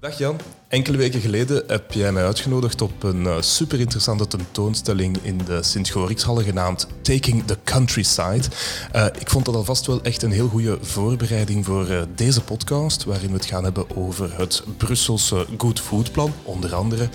Dag Jan. Enkele weken geleden heb jij mij uitgenodigd op een uh, super interessante tentoonstelling in de Sint-Gorixhalle genaamd Taking the Countryside. Uh, ik vond dat alvast wel echt een heel goede voorbereiding voor uh, deze podcast, waarin we het gaan hebben over het Brusselse Good Food Plan, onder andere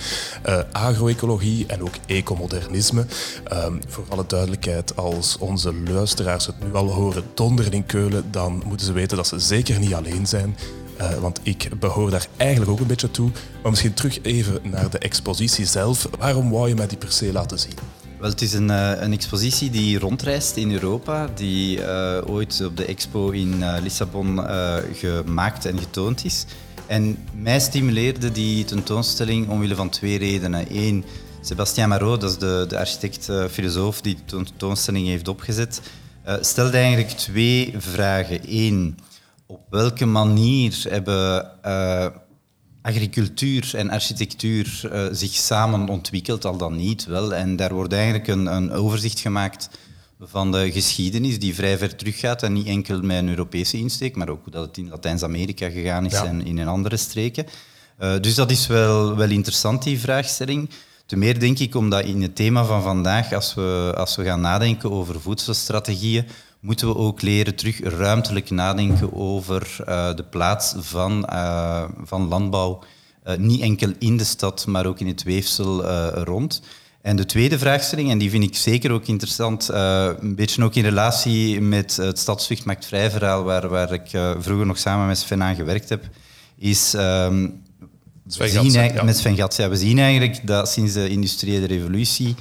agroecologie en ook ecomodernisme. Ehm, voor alle duidelijkheid, als onze luisteraars het nu al horen donderen in Keulen, dan moeten ze weten dat ze zeker niet alleen zijn. Uh, want ik behoor daar eigenlijk ook een beetje toe. Maar misschien terug even naar de expositie zelf. Waarom wou je mij die per se laten zien? Wel, het is een, uh, een expositie die rondreist in Europa, die uh, ooit op de expo in Lissabon gemaakt en getoond is. En mij stimuleerde die tentoonstelling omwille van twee redenen. Eén, Sébastien Marot, dat is de, de architect-filosoof die de tentoonstelling heeft opgezet, stelde eigenlijk twee vragen. Eén, op welke manier hebben uh, agricultuur en architectuur uh, zich samen ontwikkeld, al dan niet wel. En daar wordt eigenlijk een, een, overzicht gemaakt van de geschiedenis die vrij ver teruggaat en niet enkel met een Europese insteek, maar ook hoe dat het in Latijns-Amerika gegaan is en in andere streken. Uh, dus dat is wel, wel interessant, die vraagstelling. Ten meer denk ik omdat in het thema van vandaag, als we, als we gaan nadenken over voedselstrategieën, moeten we ook leren terug ruimtelijk nadenken over uh, de plaats van, uh, van landbouw. Uh, niet enkel in de stad, maar ook in het weefsel rond. En de tweede vraagstelling, en die vind ik zeker ook interessant, een beetje ook in relatie met het Stadszucht maakt vrij verhaal, waar, waar ik vroeger nog samen met Sven aan gewerkt heb, is... Um, Sven zien, Met Sven Gats, ja, we zien eigenlijk dat sinds de industriële revolutie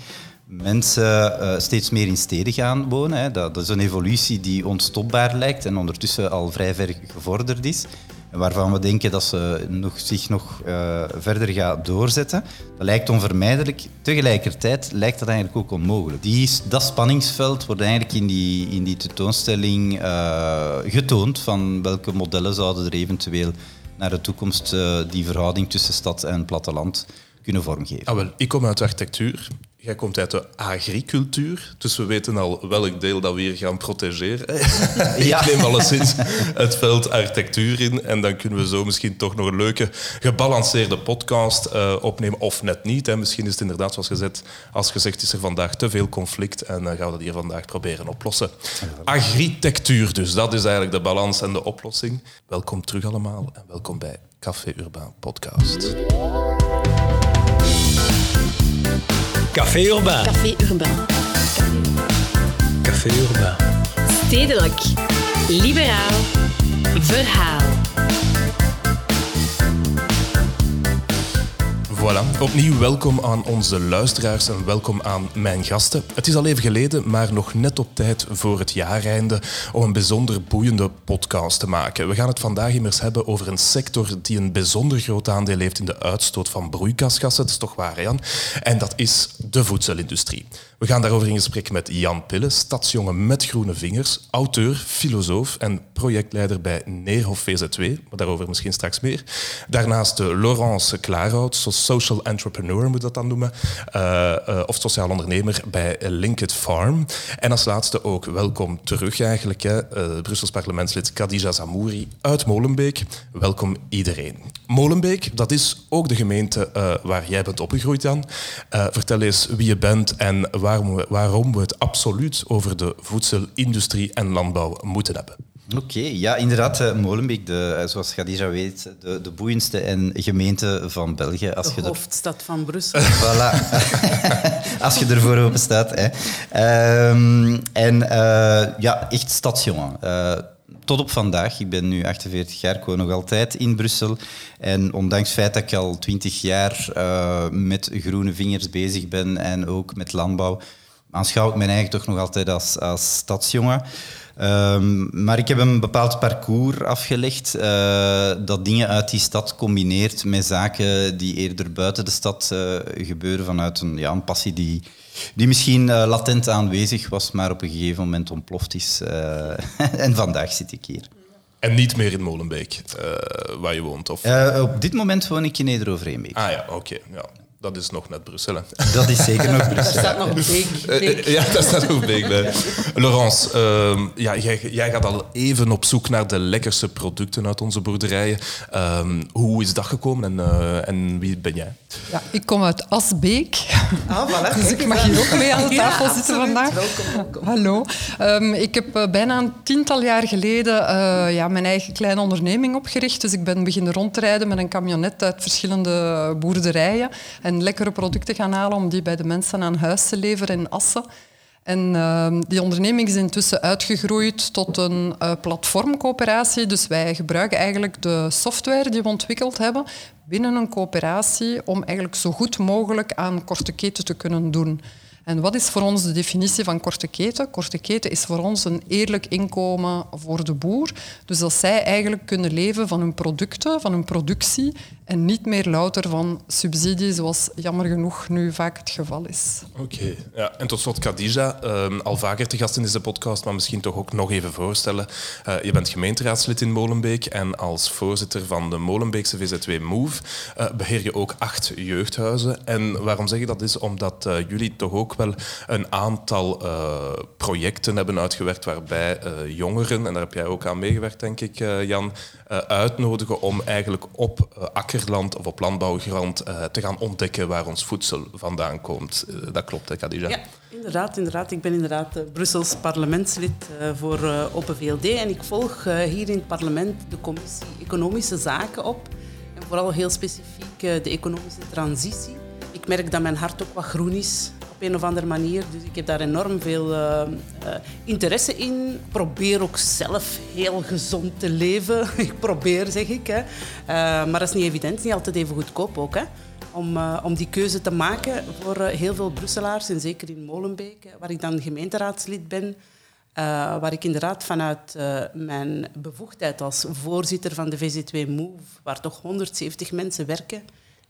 mensen uh, steeds meer in steden gaan wonen. Hè. Dat, is een evolutie die onstopbaar lijkt en ondertussen al vrij ver gevorderd is. Waarvan we denken dat ze nog, zich nog uh, verder gaat doorzetten. Dat lijkt onvermijdelijk. Tegelijkertijd lijkt dat eigenlijk ook onmogelijk. Die, dat spanningsveld wordt eigenlijk in die, in die tentoonstelling uh, getoond van welke modellen zouden er eventueel naar de toekomst die verhouding tussen stad en platteland kunnen vormgeven. Ah, wel, ik kom uit architectuur. Jij komt uit de agricultuur, dus we weten al welk deel dat we hier gaan protegeren. Ja. Ik neem alleszins het veld architectuur in en dan kunnen we zo misschien toch nog een leuke, gebalanceerde podcast uh, opnemen. Of net niet. Hè. Misschien is het inderdaad, zoals gezegd, als gezegd is er vandaag te veel conflict en dan gaan we dat hier vandaag proberen oplossen. Architectuur dus, dat is eigenlijk de balans en de oplossing. Welkom terug allemaal en welkom bij Café Urbaan Podcast. Café Urbain. Café Urbain. Café Urbain. Stedelijk. Liberaal. Verhaal. Voilà, opnieuw welkom aan onze luisteraars en welkom aan mijn gasten. Het is al even geleden, maar nog net op tijd voor het jaareinde om een bijzonder boeiende podcast te maken. We gaan het vandaag immers hebben over een sector die een bijzonder groot aandeel heeft in de uitstoot van broeikasgassen. Dat is toch waar, Jan? En dat is de voedselindustrie. We gaan daarover in gesprek met Jan Pille, stadsjongen met groene vingers, auteur, filosoof en projectleider bij Neerhof VZW, maar daarover misschien straks meer. Daarnaast de Laurence Klaarhout, social entrepreneur moet dat dan noemen, uh, uh, of sociaal ondernemer bij Linked Farm. En als laatste ook welkom terug eigenlijk, Brussels parlementslid Khadija Zamouri uit Molenbeek. Welkom iedereen. Molenbeek, dat is ook de gemeente waar jij bent opgegroeid, Jan. vertel eens wie je bent en waar waarom we, waarom we het absoluut over de voedselindustrie en landbouw moeten hebben. Oké, ja, inderdaad, uh, Molenbeek, de, uh, zoals Khadija weet, de, de boeiendste en gemeente van België. Als de je hoofdstad van Brussel. Voilà, als je ervoor open staat. Hè. Um, en uh, ja, echt stadsjongen. Tot op vandaag. Ik ben nu 48 jaar, ik woon nog altijd in Brussel. En ondanks het feit dat ik al 20 jaar met groene vingers bezig ben en ook met landbouw, aanschouw ik mijn eigen toch nog altijd als, als stadsjongen. Um, maar ik heb een bepaald parcours afgelegd uh, dat dingen uit die stad combineert met zaken die eerder buiten de stad uh, gebeuren vanuit een, ja, een passie die, die misschien uh, latent aanwezig was, maar op een gegeven moment ontploft is. en vandaag zit ik hier. En niet meer in Molenbeek, waar je woont? Of? op dit moment woon ik in Neder-Overeenbeek. Ah ja, oké. ja. Dat is nog net Brussel. Hè. Dat is zeker nog Brussel. staat nog Beek. Eh, eh, Ja, dat staat ook Beek bij. Laurence, ehm, ja, jij, jij gaat al even op zoek naar de lekkerste producten uit onze boerderijen. Ehm, hoe is dat gekomen en, eh, en wie ben jij? Ja, ik kom uit Asbeek, Ah, voilà, dus ik mag hier ook mee aan de Ja, tafel zitten absoluut. vandaag. Welkom, welkom. Hallo. Ehm, ik heb eh, bijna een tiental jaar geleden eh, ja, mijn eigen kleine onderneming opgericht. Dus ik ben beginnen rondrijden met een camionet uit verschillende boerderijen en lekkere producten gaan halen om die bij de mensen aan huis te leveren in Assen. En ehm, die onderneming is intussen uitgegroeid tot een eh, platformcoöperatie. Dus wij gebruiken eigenlijk de software die we ontwikkeld hebben binnen een coöperatie om eigenlijk zo goed mogelijk aan korte keten te kunnen doen. En wat is voor ons de definitie van korte keten? Korte keten is voor ons een eerlijk inkomen voor de boer. Dus dat zij eigenlijk kunnen leven van hun producten, van hun productie en niet meer louter van subsidie, zoals jammer genoeg nu vaak het geval is. Oké, ja. en tot slot Khadija, ehm, al vaker te gast in deze podcast, maar misschien toch ook nog even voorstellen. Eh, je bent gemeenteraadslid in Molenbeek en als voorzitter van de Molenbeekse VZW Move eh, beheer je ook acht jeugdhuizen. En waarom zeg ik dat is? Omdat eh, jullie toch ook wel een aantal projecten hebben uitgewerkt waarbij jongeren, en daar heb jij ook aan meegewerkt denk ik Jan, eh, uitnodigen om eigenlijk op eh, akkerland of op landbouwgrond eh, te gaan ontdekken waar ons voedsel vandaan komt. Dat klopt, hè, Khadija? Ja, inderdaad, inderdaad. Ik ben inderdaad Brussels parlementslid voor Open VLD en ik volg hier in het parlement de commissie Economische Zaken op. En vooral heel specifiek de economische transitie. Ik merk dat mijn hart ook wat groen is op een of andere manier. Dus ik heb daar enorm veel eh, eh, interesse in. Ik probeer ook zelf heel gezond te leven. ik probeer, zeg ik. Hè. Eh, maar dat is niet evident, niet altijd even goedkoop ook. Hè om, om die keuze te maken voor heel veel Brusselaars, en zeker in Molenbeek, waar ik dan gemeenteraadslid ben, waar ik inderdaad vanuit mijn bevoegdheid als voorzitter van de VZ2 Move, waar toch 170 mensen werken,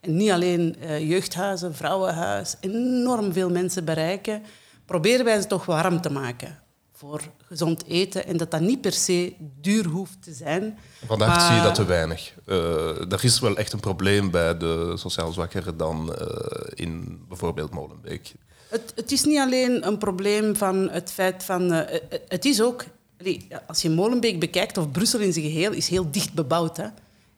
en niet alleen eh, jeugdhuizen, vrouwenhuis, enorm veel mensen bereiken, proberen wij ze toch warm te maken voor gezond eten en dat dat niet per se duur hoeft te zijn. Vandaag Maar- zie je dat te weinig. Eh er is wel echt een probleem bij de sociaal zwakkeren dan eh, in bijvoorbeeld Molenbeek. Het, het is niet alleen een probleem van het feit van... het is ook... als je Molenbeek bekijkt, of Brussel in zijn geheel, is heel dicht bebouwd. Hè?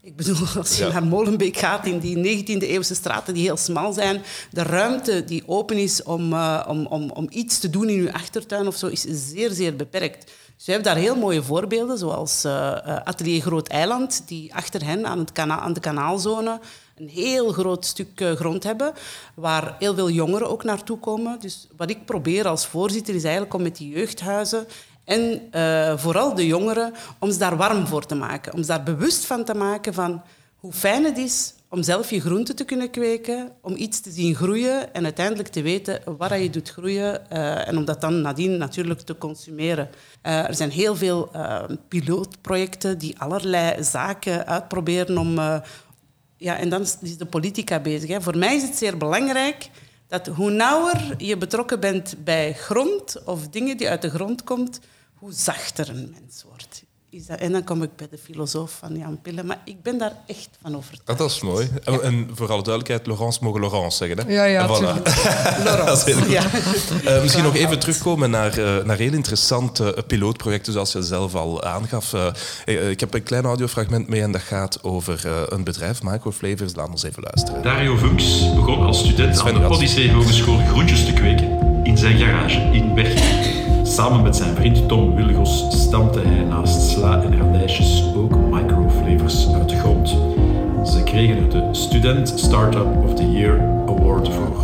Ik bedoel, als je Ja. naar Molenbeek gaat, in die 19e-eeuwse straten die heel smal zijn, de ruimte die open is om, eh, om, om, om iets te doen in je achtertuin of zo, is zeer, zeer beperkt. Dus we hebben daar heel mooie voorbeelden, zoals eh, eh, Atelier Groot Eiland, die achter hen aan, het kana aan de kanaalzone een heel groot stuk grond hebben, waar heel veel jongeren ook naartoe komen. Dus wat ik probeer als voorzitter is eigenlijk om met die jeugdhuizen en eh, vooral de jongeren, om ze daar warm voor te maken. Om ze daar bewust van te maken van hoe fijn het is om zelf je groenten te kunnen kweken, om iets te zien groeien en uiteindelijk te weten waar je doet groeien eh, en om dat dan nadien natuurlijk te consumeren. Eh, er zijn heel veel eh, pilootprojecten die allerlei zaken uitproberen om... ja, en dan is is de politica bezig. Hè. Voor mij is het zeer belangrijk dat hoe nauwer je betrokken bent bij grond of dingen die uit de grond komt, hoe zachter een mens wordt. Is dat, en dan kom ik bij de filosoof van Jan Pille, maar ik ben daar echt van overtuigd. Dat is mooi. En, en voor alle duidelijkheid, Laurence mogen Laurence zeggen. Hè? Ja, ja, voilà. tuurlijk. Dat is heel goed. Ja. Eh, misschien nog even terugkomen naar, eh, naar heel interessante pilootprojecten, zoals je zelf al aangaf. Eh, eh, ik heb een klein audiofragment mee en dat gaat over eh, een bedrijf, Microflavors. Laat ons even luisteren. Dario Funks begon als student Sven aan de. Odyssee Hogeschool groentjes te kweken in zijn garage in Bergen. Samen met zijn vriend Tom Wilgos stampte hij naast sla en radijsjes ook microflavors uit de grond. Ze kregen er de Student Startup of the Year Award voor.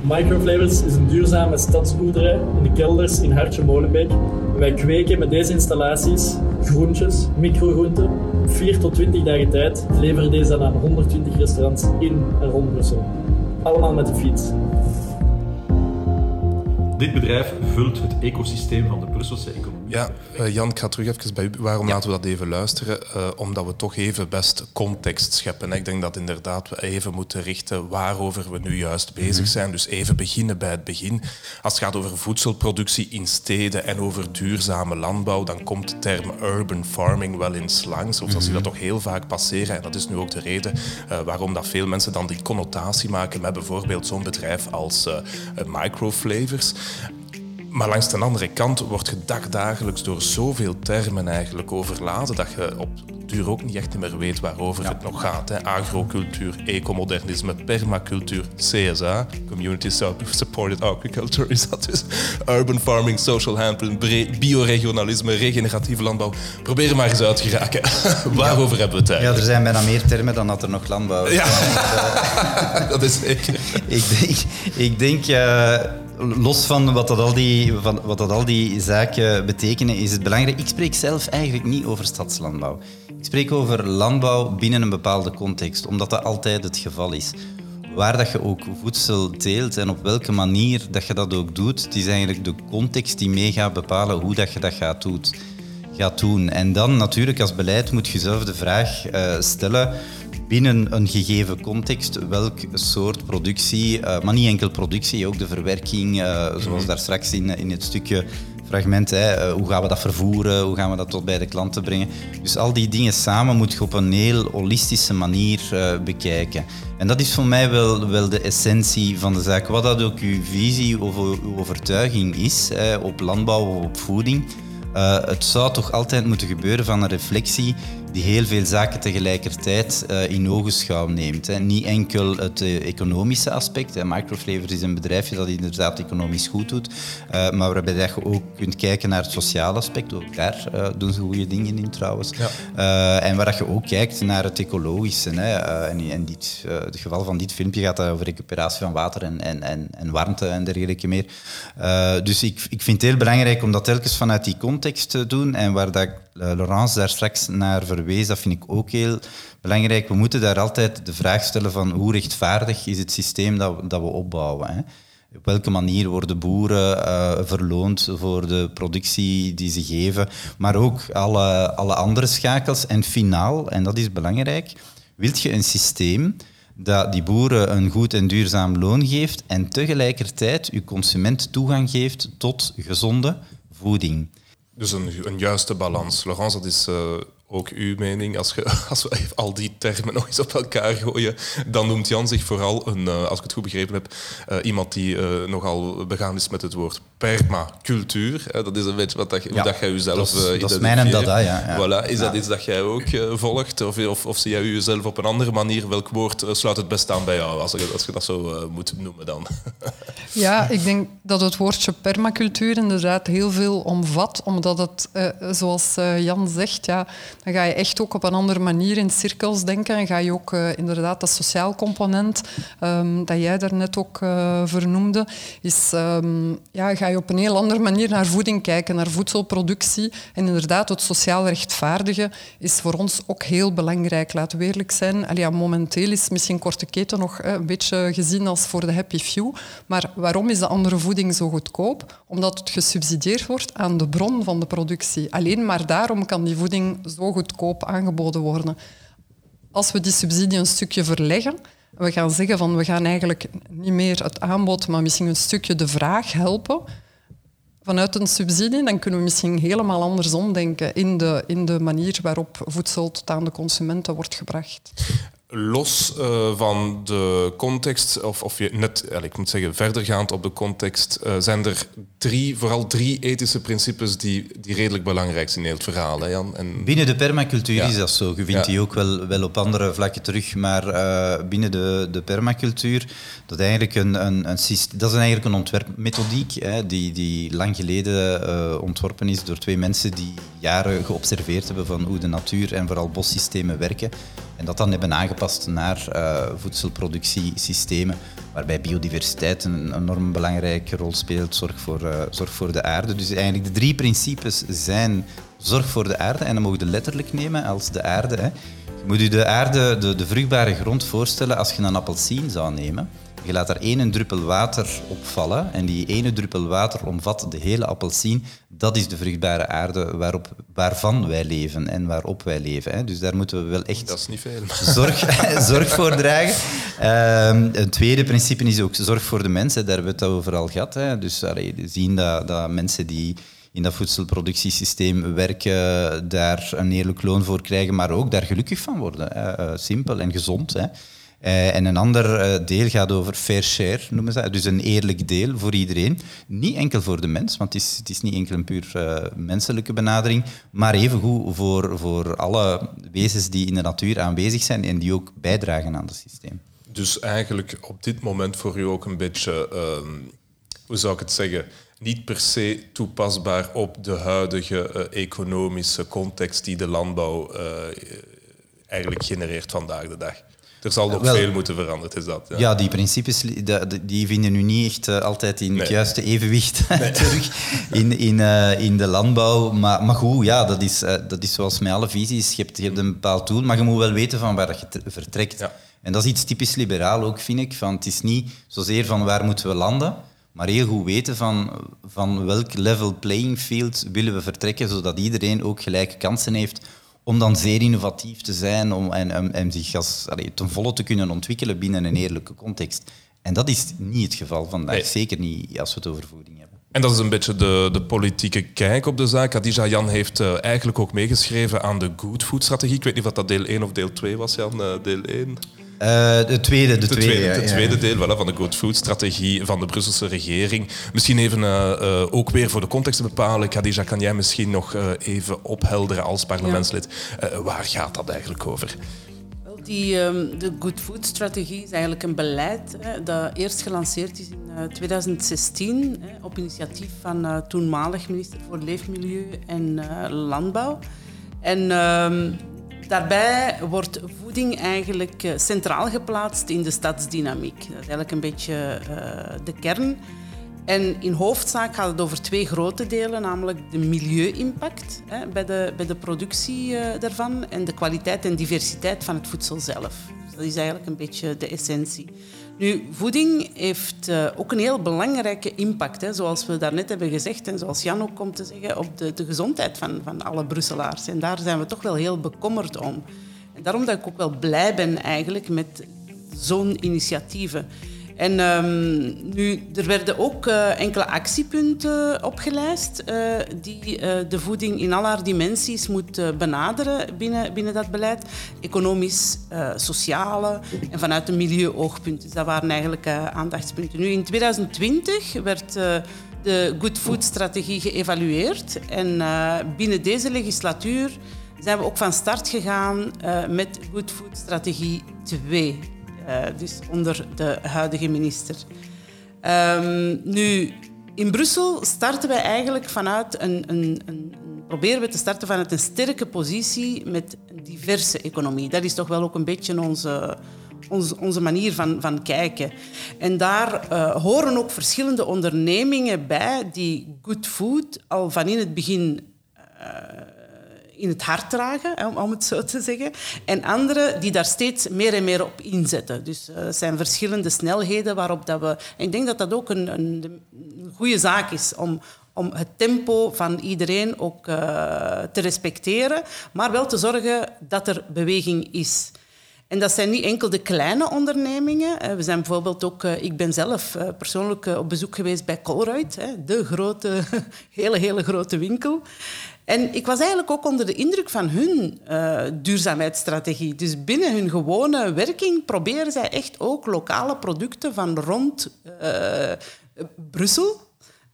Microflavors is een duurzame stadsboerderij in de kelders in Hartje Molenbeek. Wij kweken met deze installaties groentjes, microgroenten. Op 4 tot 20 dagen tijd leveren deze dan aan 120 restaurants in en rond Brussel. Allemaal met de fiets. Dit bedrijf vult het ecosysteem van de Brusselse economie Ja, uh, Jan, ik ga terug even bij u. Waarom laten we dat even luisteren? Uh, omdat we toch even best context scheppen. Ik denk dat inderdaad we even moeten richten waarover we nu juist bezig Mhm. zijn. Dus even beginnen bij het begin. Als het gaat over voedselproductie in steden en over duurzame landbouw, dan komt de term urban farming wel in slang. Zoals Mhm. zie dat toch heel vaak passeren. En dat is nu ook de reden uh, waarom dat veel mensen dan die connotatie maken met bijvoorbeeld zo'n bedrijf als Microflavors. Maar langs de andere kant wordt je dagdagelijks door zoveel termen eigenlijk overladen dat je op duur ook niet echt meer weet waarover ja. het nog gaat. Hè. Agrocultuur, ecomodernisme, permacultuur, CSA, Community Supported Agriculture is dat dus. Urban farming, social handling, bioregionalisme, regeneratieve landbouw. Probeer er maar eens uit te geraken. waarover hebben we het eigenlijk? Ja, er zijn bijna meer termen dan dat er nog landbouw is. Ja, dat is zeker. ik denk... Ik denk uh, los van wat dat, al die, van wat dat al die zaken betekenen, is het belangrijk. Ik spreek zelf eigenlijk niet over stadslandbouw. Ik spreek over landbouw binnen een bepaalde context, omdat dat altijd het geval is. Waar dat je ook voedsel teelt en op welke manier dat je dat ook doet, het is eigenlijk de context die mee gaat bepalen hoe dat je dat gaat doen. Gaat doen. En dan natuurlijk als beleid moet je zelf de vraag uh, stellen binnen een gegeven context welk soort productie, uh, maar niet enkel productie, ook de verwerking, uh, zoals daar straks in, in het stukje fragment, hè, uh, hoe gaan we dat vervoeren, hoe gaan we dat tot bij de klanten brengen. Dus al die dingen samen moet je op een heel holistische manier bekijken. En dat is voor mij wel, wel de essentie van de zaak. Wat dat ook uw visie of uw overtuiging is hè, op landbouw of op voeding. Uh, het zou toch altijd moeten gebeuren van een reflectie die heel veel zaken tegelijkertijd uh, in ogenschouw neemt. Hè. Niet enkel het uh, economische aspect. Hè. Microflavors is een bedrijfje dat inderdaad economisch goed doet, maar waarbij dat je ook kunt kijken naar het sociale aspect. Ook daar doen ze goede dingen in trouwens. Ja. en waar dat je ook kijkt naar het ecologische. Hè. en in dit, het geval van dit filmpje gaat het over recuperatie van water en, en, en, en warmte en dergelijke meer. dus ik, ik vind het heel belangrijk om dat telkens vanuit die context te doen en waar dat Laurence daar straks naar verwees, dat vind ik ook heel belangrijk. We moeten daar altijd de vraag stellen van hoe rechtvaardig is het systeem dat, dat we opbouwen. Hè? Op welke manier worden boeren uh, verloond voor de productie die ze geven, maar ook alle, alle andere schakels. En finaal, en dat is belangrijk, wilt je een systeem dat die boeren een goed en duurzaam loon geeft en tegelijkertijd uw consument toegang geeft tot gezonde voeding. Dus een, een juiste balans. Laurence, dat is uh, ook uw mening. Als, je, als we al die termen nog eens op elkaar gooien, dan noemt Jan zich vooral, een, uh, als ik het goed begrepen heb, uh, iemand die nogal begaan is met het woord permacultuur. dat is een beetje wat dat, ja, dat jij jezelf Dat is, dat is mijn en dat, ja. ja. Voilà. Is ja. dat iets dat jij ook volgt? Of, of, of zie jij jezelf op een andere manier? Welk woord sluit het best aan bij jou, als, je, als je dat zo moet noemen dan? ja, ik denk dat het woordje permacultuur inderdaad heel veel omvat, omdat het, zoals Jan zegt, ja, dan ga je echt ook op een andere manier in cirkels denken en ga je ook uh, inderdaad dat sociaal component um, dat jij daarnet ook uh, vernoemde, is, um, ja, ga je op een heel andere manier naar voeding kijken, naar voedselproductie. En inderdaad, het sociaal rechtvaardige is voor ons ook heel belangrijk. Laten we eerlijk zijn. Allee, ja, momenteel is misschien korte keten nog eh, een beetje gezien als voor de happy few. Maar waarom is de andere voeding zo goedkoop? Omdat het gesubsidieerd wordt aan de bron van de productie. Alleen maar daarom kan die voeding zo goedkoop aangeboden worden. Als we die subsidie een stukje verleggen, we gaan zeggen van we gaan eigenlijk niet meer het aanbod, maar misschien een stukje de vraag helpen. Vanuit een subsidie, dan kunnen we misschien helemaal andersom denken in de, in de manier waarop voedsel tot aan de consumenten wordt gebracht. Los uh, van de context, of, of je net, ik moet zeggen, verdergaand op de context, uh, zijn er drie, vooral drie ethische principes die, die redelijk belangrijk zijn in het verhaal, hè Jan? En... Binnen de permacultuur ja. is dat zo. Je vindt ja. die ook wel, wel op andere vlakken terug, maar uh, binnen de, de permacultuur, dat, eigenlijk een, een, een, dat is eigenlijk een ontwerpmethodiek hè, die, die lang geleden ontworpen is door twee mensen die jaren geobserveerd hebben van hoe de natuur en vooral bossystemen werken. En dat dan hebben aangepast naar uh, voedselproductiesystemen, waarbij biodiversiteit een enorm belangrijke rol speelt, zorg voor, uh, zorg voor de aarde. Dus eigenlijk de drie principes zijn zorg voor de aarde, en dan mogen we letterlijk nemen als de aarde. Hè. Je moet je de aarde, de, de vruchtbare grond voorstellen als je een appelsien zou nemen. Je laat daar één druppel water opvallen en die ene druppel water omvat de hele appelsien. Dat is de vruchtbare aarde waarop, waarvan wij leven en waarop wij leven. Hè. Dus daar moeten we wel echt Dat is niet veel. zorg, zorg voor dragen. Ehm, een tweede principe is ook zorg voor de mensen. Daar hebben we het over al gehad. Hè. Dus allee, zien dat, dat mensen die in dat voedselproductiesysteem werken, daar een eerlijk loon voor krijgen, maar ook daar gelukkig van worden. Hè. Eh, simpel en gezond. Hè. Eh, en een ander eh, deel gaat over fair share, noemen ze dat. Dus een eerlijk deel voor iedereen. Niet enkel voor de mens, want het is, het is niet enkel een puur eh, menselijke benadering, maar evengoed voor, voor alle wezens die in de natuur aanwezig zijn en die ook bijdragen aan het systeem. Dus eigenlijk op dit moment voor u ook een beetje, ehm, hoe zou ik het zeggen, niet per se toepasbaar op de huidige economische context die de landbouw eigenlijk genereert vandaag de dag. Er zal nog Wel- veel moeten veranderen, is dat. Ja. Ja, die principes die vinden nu niet echt eh, altijd in het juiste evenwicht terug in, in, eh, in de landbouw. Maar, maar goed, ja, dat is, eh, dat is zoals met alle visies. Je hebt, je hebt een bepaald doel, maar je moet wel weten van waar je vertrekt. Ja. En dat is iets typisch liberaal ook, vind ik. Van, het is niet zozeer van waar moeten we landen, maar heel goed weten van, van welk level playing field willen we vertrekken, zodat iedereen ook gelijke kansen heeft om dan zeer innovatief te zijn om, en, en, en zich als, allee, ten volle te kunnen ontwikkelen binnen een eerlijke context. En dat is niet het geval vandaag. Nee. Zeker niet als we het over voeding hebben. En dat is een beetje de, de politieke kijk op de zaak. Khadija Jan heeft eh, eigenlijk ook meegeschreven aan de Good Food Strategie. Ik weet niet of dat deel 1 of deel 2 was, Jan. Eh, deel 1. Eh, de tweede, de, De tweede, tweede, ja, de ja. tweede deel voilà, van de Good Food Strategie van de Brusselse regering. Misschien even eh, eh, ook weer voor de context te bepalen. Khadija, kan jij misschien nog eh, even ophelderen als parlementslid? Eh, waar gaat dat eigenlijk over? Wel, Die, ehm, de Good Food Strategie is eigenlijk een beleid hè, dat eerst gelanceerd is in eh, 2016 hè, op initiatief van eh, toenmalig minister voor Leefmilieu en eh, Landbouw. En ehm, daarbij wordt voeding eigenlijk eh, centraal geplaatst in de stadsdynamiek. Dat is eigenlijk een beetje eh, de kern. En in hoofdzaak gaat het over twee grote delen, namelijk de milieu-impact hè, bij, de, bij de productie eh, daarvan en de kwaliteit en diversiteit van het voedsel zelf. Dus dat is eigenlijk een beetje de essentie. Nu, voeding heeft eh, ook een heel belangrijke impact, hè, zoals we daarnet hebben gezegd en zoals Jan ook komt te zeggen, op de, de gezondheid van, van alle Brusselaars. En daar zijn we toch wel heel bekommerd om. En daarom dat ik ook wel blij ben eigenlijk met zo'n initiatieven. En ehm, nu, er werden ook eh, enkele actiepunten opgelijst uh, die uh, de voeding in al haar dimensies moet benaderen binnen, binnen dat beleid. Economisch, sociale en vanuit een milieuoogpunt. Dus dat waren eigenlijk aandachtspunten. Nu, in 2020 werd de Good Food Strategie geëvalueerd. En binnen deze legislatuur zijn we ook van start gegaan met Good Food Strategie 2. Uh, dus onder de huidige minister. Um, nu, in Brussel starten wij eigenlijk vanuit een, een, een, proberen we te starten vanuit een sterke positie met een diverse economie. Dat is toch wel ook een beetje onze, onze, onze manier van, van kijken. En daar uh, horen ook verschillende ondernemingen bij die good food al van in het begin uh, in het hart dragen, om het zo te zeggen. En anderen die daar steeds meer en meer op inzetten. Dus uh, zijn verschillende snelheden waarop dat we... Ik denk dat dat ook een, een, een goede zaak is om, om het tempo van iedereen ook uh, te respecteren, maar wel te zorgen dat er beweging is. En dat zijn niet enkel de kleine ondernemingen. We zijn bijvoorbeeld ook, ik ben zelf persoonlijk op bezoek geweest bij Colruyt, de grote, hele, hele grote winkel. En ik was eigenlijk ook onder de indruk van hun uh, duurzaamheidsstrategie. Dus binnen hun gewone werking proberen zij echt ook lokale producten van rond uh, Brussel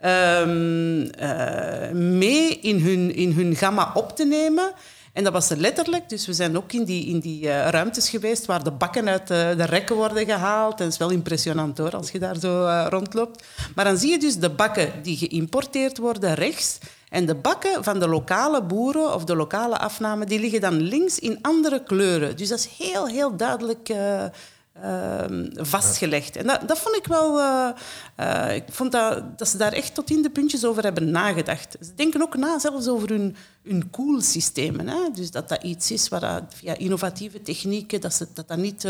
um, uh, mee in hun, in hun gamma op te nemen. En dat was er letterlijk. Dus we zijn ook in die, in die ruimtes geweest waar de bakken uit de, de rekken worden gehaald. En dat is wel impressionant hoor, als je daar zo rondloopt. Maar dan zie je dus de bakken die geïmporteerd worden rechts. En de bakken van de lokale boeren of de lokale afname, die liggen dan links in andere kleuren. Dus dat is heel, heel duidelijk uh, uh, vastgelegd. En dat, dat vond ik wel... Uh, ik vond dat, dat ze daar echt tot in de puntjes over hebben nagedacht. Ze denken ook na zelfs over hun, hun koelsystemen. Hè? Dus dat dat iets is waar dat, via innovatieve technieken, dat ze, dat, dat niet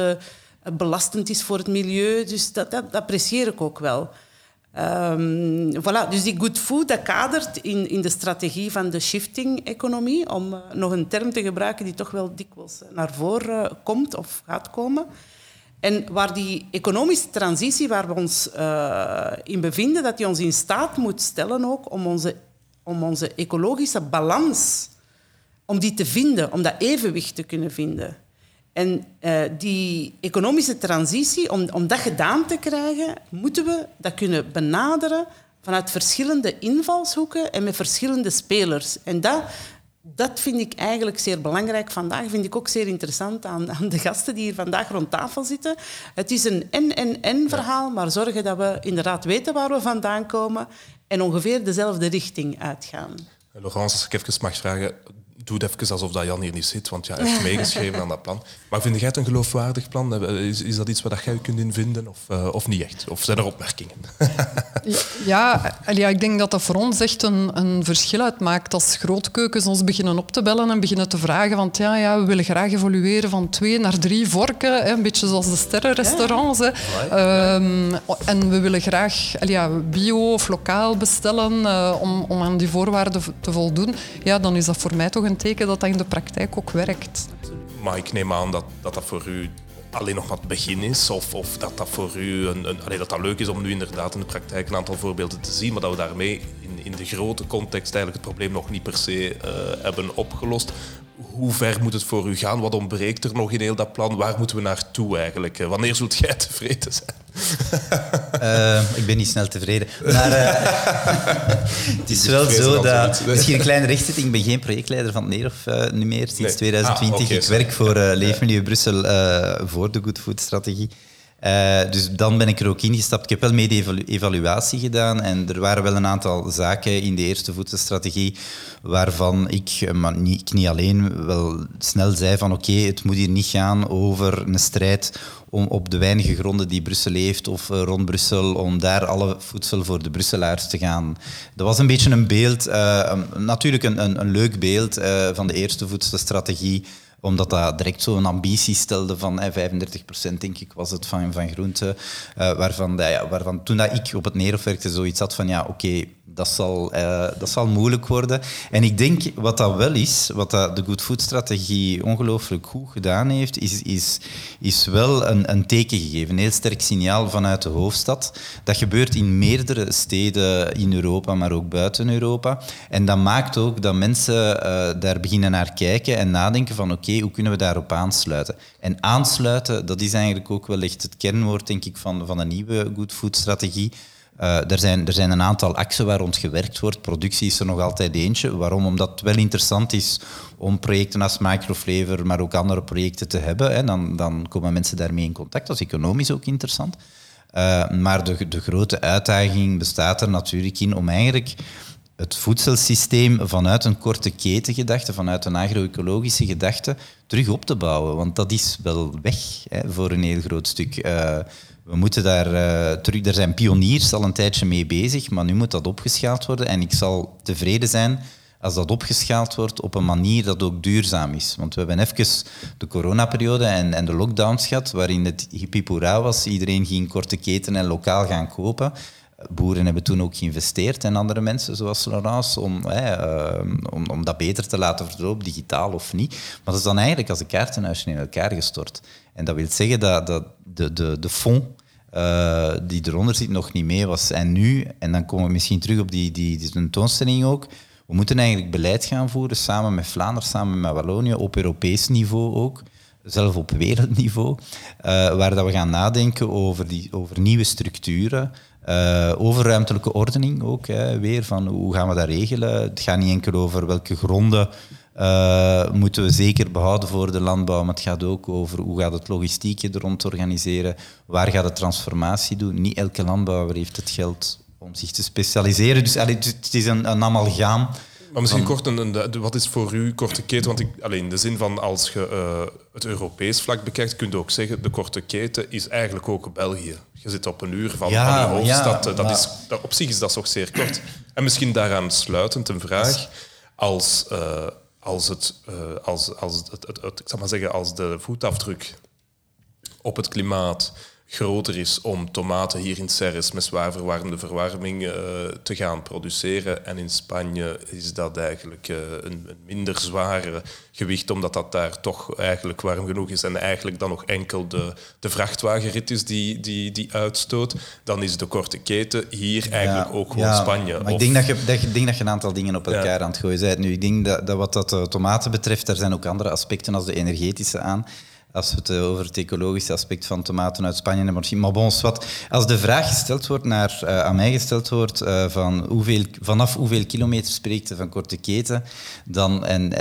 belastend is voor het milieu. Dus dat, dat apprecieer ik ook wel. Ehm, voilà, dus die good food dat kadert in, in de strategie van de shifting-economie, om eh, nog een term te gebruiken die toch wel dikwijls naar voren eh, komt of gaat komen. En waar die economische transitie waar we ons eh, in bevinden, dat die ons in staat moet stellen ook om onze, om onze ecologische balans, om die te vinden, om dat evenwicht te kunnen vinden. En uh, die economische transitie, om, om dat gedaan te krijgen, moeten we dat kunnen benaderen vanuit verschillende invalshoeken en met verschillende spelers. En dat, dat vind ik eigenlijk zeer belangrijk vandaag. Vind ik ook zeer interessant aan, aan de gasten die hier vandaag rond tafel zitten. Het is een en-en-en verhaal, maar zorgen dat we inderdaad weten waar we vandaan komen en ongeveer dezelfde richting uitgaan. Laurence, als ik even mag vragen, doe het even alsof dat Jan hier niet zit, want ja, hij heeft meegeschreven aan dat plan. Maar vind jij het een geloofwaardig plan? Is, is dat iets waar jij kunt in vinden of, uh, of niet echt? Of zijn er opmerkingen? ja, ja, ik denk dat dat voor ons echt een, een verschil uitmaakt als grootkeukens ons beginnen op te bellen en beginnen te vragen van ja, ja, we willen graag evolueren van twee naar drie vorken, hè, een beetje zoals de sterrenrestaurants. Hè. Um, en we willen graag ja, bio of lokaal bestellen om, om aan die voorwaarden te voldoen. Ja, dan is dat voor mij toch een teken dat dat in de praktijk ook werkt. Maar ik neem aan dat dat, voor u alleen nog wat begin is, of, of dat dat voor u dat dat leuk is om nu inderdaad in de praktijk een aantal voorbeelden te zien, maar dat we daarmee in, in de grote context eigenlijk het probleem nog niet per se uh, hebben opgelost. Hoe ver moet het voor u gaan? Wat ontbreekt er nog in heel dat plan? Waar moeten we naartoe eigenlijk? Wanneer zult jij tevreden zijn? Uh, ik ben niet snel tevreden. Maar uh, het is wel zo dat... Misschien een kleine rechtzetting. Ik ben geen projectleider van het NEER of uh, nu meer, sinds nee. 2020. Ah, okay, ik werk voor Leefmilieu Brussel voor de Good Food Strategie. Uh, dus dan ben ik er ook ingestapt. Ik heb wel mede-evaluatie gedaan en er waren wel een aantal zaken in de eerste voedselstrategie waarvan ik, maar niet, ik niet alleen, wel snel zei van oké, het moet hier niet gaan over een strijd om op de weinige gronden die Brussel heeft of uh, rond Brussel, om daar alle voedsel voor de Brusselaars te gaan. Dat was een beetje een beeld, natuurlijk een, een, een, leuk beeld van de eerste voedselstrategie, omdat dat direct zo'n ambitie stelde van eh, 35% denk ik was het van, van groente. Uh, waarvan, ja, waarvan toen dat ik op het Neerhof werkte zoiets had van ja oké, dat, zal, uh, dat zal moeilijk worden. En ik denk wat dat wel is, wat dat de Good Food strategie ongelooflijk goed gedaan heeft, is, is, is wel een, een teken gegeven. Een heel sterk signaal vanuit de hoofdstad. Dat gebeurt in meerdere steden in Europa, maar ook buiten Europa. En dat maakt ook dat mensen uh, daar beginnen naar kijken en nadenken van oké, hoe kunnen we daarop aansluiten? En aansluiten, dat is eigenlijk ook wel echt het kernwoord, denk ik, van, van een nieuwe Good Food strategie. Uh, er, zijn, er zijn een aantal axen waar rond gewerkt wordt. Productie is er nog altijd eentje. Waarom? Omdat het wel interessant is om projecten als Microflavor, maar ook andere projecten te hebben. Hè. Dan, dan komen mensen daarmee in contact. Dat is economisch ook interessant. Uh, maar de, de grote uitdaging bestaat er natuurlijk in om eigenlijk het voedselsysteem vanuit een korte ketengedachte, vanuit een agro-ecologische gedachte, terug op te bouwen. Want dat is wel weg hè, voor een heel groot stuk. Uh, we moeten daar uh, terug... Er zijn pioniers al een tijdje mee bezig, maar nu moet dat opgeschaald worden. En ik zal tevreden zijn als dat opgeschaald wordt op een manier dat ook duurzaam is. Want we hebben even de coronaperiode en, en de lockdowns gehad, waarin het hippiepoera was. Iedereen ging korte keten en lokaal gaan kopen. Boeren hebben toen ook geïnvesteerd en andere mensen zoals Laurence om, uh, om, om dat beter te laten verlopen, digitaal of niet. Maar dat is dan eigenlijk als een kaartenhuisje in elkaar gestort. En dat wil zeggen dat, dat de, de, de fond uh, die eronder zit nog niet mee was. En nu, en dan komen we misschien terug op die, die, die tentoonstelling ook, we moeten eigenlijk beleid gaan voeren samen met Vlaanderen, samen met Wallonië, op Europees niveau ook, zelf op wereldniveau, uh, waar dat we gaan nadenken over, die, over nieuwe structuren, uh, over ruimtelijke ordening ook, hè, weer, van hoe gaan we dat regelen. Het gaat niet enkel over welke gronden uh, moeten we zeker behouden voor de landbouw, maar het gaat ook over hoe gaat het logistiekje er rond organiseren, waar gaat de transformatie doen. Niet elke landbouwer heeft het geld om zich te specialiseren, dus het is een, een. Maar misschien kort, een, een, wat is voor u korte keten? Want ik, alleen in de zin van als je uh, het Europees vlak bekijkt, kun je ook zeggen de korte keten is eigenlijk ook België. Je zit op een uur van, ja, van de hoofdstad. Ja, dat is, dat, op zich is dat toch zeer kort. En misschien daaraan sluitend een vraag. Als, uh, als, het, uh, als, als, het, het, het, ik zal maar zeggen, als de voetafdruk op het klimaat groter is om tomaten hier in Serres met zwaar verwarmde verwarming eh, te gaan produceren. En in Spanje is dat eigenlijk eh, een, een, minder zware gewicht, omdat dat daar toch eigenlijk warm genoeg is. En eigenlijk dan nog enkel de, de vrachtwagenrit is die, die, die uitstoot. Dan is de korte keten hier eigenlijk ook gewoon Spanje. Maar ik denk dat, je, dat, je, denk dat je een aantal dingen op elkaar aan het gooien bent. Nu, ik denk dat, dat wat dat de tomaten betreft, er zijn ook andere aspecten als de energetische aan als we het eh, over het ecologische aspect van tomaten uit Spanje hebben. Maar bon, wat, als de vraag gesteld wordt naar, uh, aan mij gesteld wordt uh, van hoeveel, vanaf hoeveel kilometer spreekt van korte keten, dan, en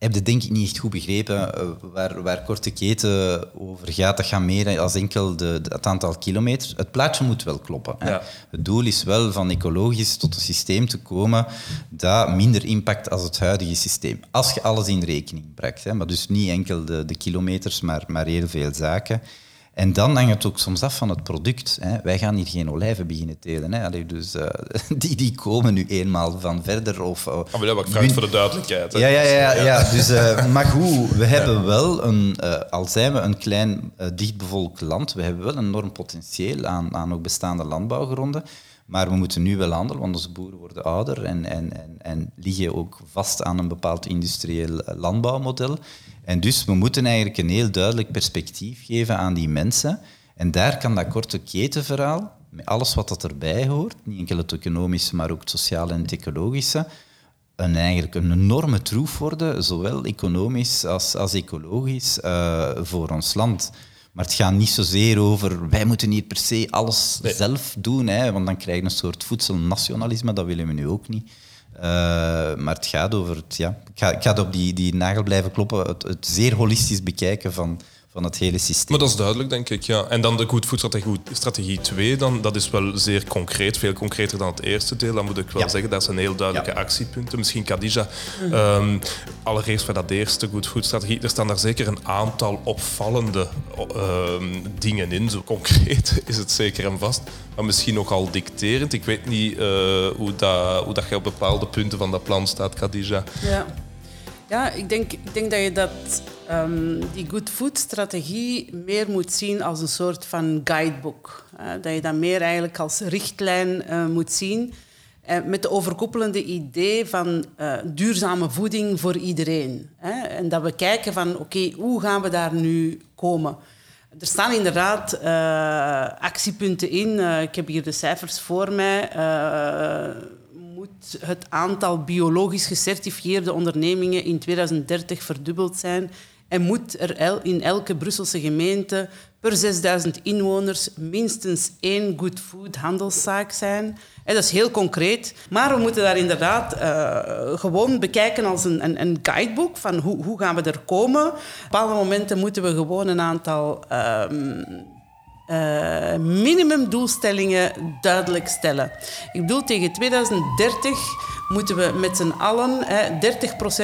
heb je denk ik niet echt goed begrepen uh, waar, waar korte keten over gaat. Dat gaat meer als enkel de, de, het aantal kilometers. Het plaatje moet wel kloppen. Ja. Het doel is wel van ecologisch tot een systeem te komen dat minder impact als het huidige systeem. Als je alles in rekening brengt. Hè. Maar dus niet enkel de, de kilometers, maar, maar heel veel zaken. En dan hangt het ook soms af van het product. Hè. Wij gaan hier geen olijven beginnen telen. Hè. Allee, dus, uh, die, die komen nu eenmaal van verder. Of, uh, oh, maar dat vraag voor de duidelijkheid. Hè. Ja, ja, ja, ja. ja. Dus, uh, maar goed, we hebben wel, een, al zijn we een klein dichtbevolkt land, we hebben wel een enorm potentieel aan, aan ook bestaande landbouwgronden. Maar we moeten nu wel handelen, want onze boeren worden ouder en, en, en, en liggen ook vast aan een bepaald industrieel landbouwmodel. En dus we moeten eigenlijk een heel duidelijk perspectief geven aan die mensen. En daar kan dat korte ketenverhaal, met alles wat dat erbij hoort, niet enkel het economische, maar ook het sociale en het ecologische, een, eigenlijk een enorme troef worden, zowel economisch als, als ecologisch, uh, voor ons land. Maar het gaat niet zozeer over wij moeten hier per se alles zelf doen, hè, want dan krijg je een soort voedselnationalisme, dat willen we nu ook niet. Uh, maar het gaat over het, ja, ik ga, ik ga op die, die nagel blijven kloppen, het, het zeer holistisch bekijken van van het hele systeem. Maar dat is duidelijk, denk ik. Ja. En dan de Good Food Strategie 2, dan, dat is wel zeer concreet, veel concreter dan het eerste deel. Dan moet ik wel zeggen, dat zijn heel duidelijke actiepunten. Misschien Khadija, um, allereerst voor dat eerste Good Food Strategie, er staan daar zeker een aantal opvallende um, dingen in. Zo concreet is het zeker en vast. Maar misschien nogal dicterend. Ik weet niet uh, hoe, dat, hoe dat je op bepaalde punten van dat plan staat, Khadija. Ja. Ja, ik denk, ik denk dat je dat, um, die good food strategie meer moet zien als een soort van guidebook. Dat je dat meer eigenlijk als richtlijn uh, moet zien. Uh, met de overkoepelende idee van duurzame voeding voor iedereen. En dat we kijken van oké, hoe gaan we daar nu komen? Er staan inderdaad actiepunten in. ik heb hier de cijfers voor mij moet het aantal biologisch gecertificeerde ondernemingen in 2030 verdubbeld zijn en moet er in elke Brusselse gemeente per 6000 inwoners minstens één good food handelszaak zijn. Dat is heel concreet. Maar we moeten daar inderdaad uh, gewoon bekijken als een, een, een, guidebook van hoe, hoe gaan we er komen. Op bepaalde momenten moeten we gewoon een aantal um, uh, minimumdoelstellingen duidelijk stellen. Ik bedoel, tegen 2030 moeten we met z'n allen hè,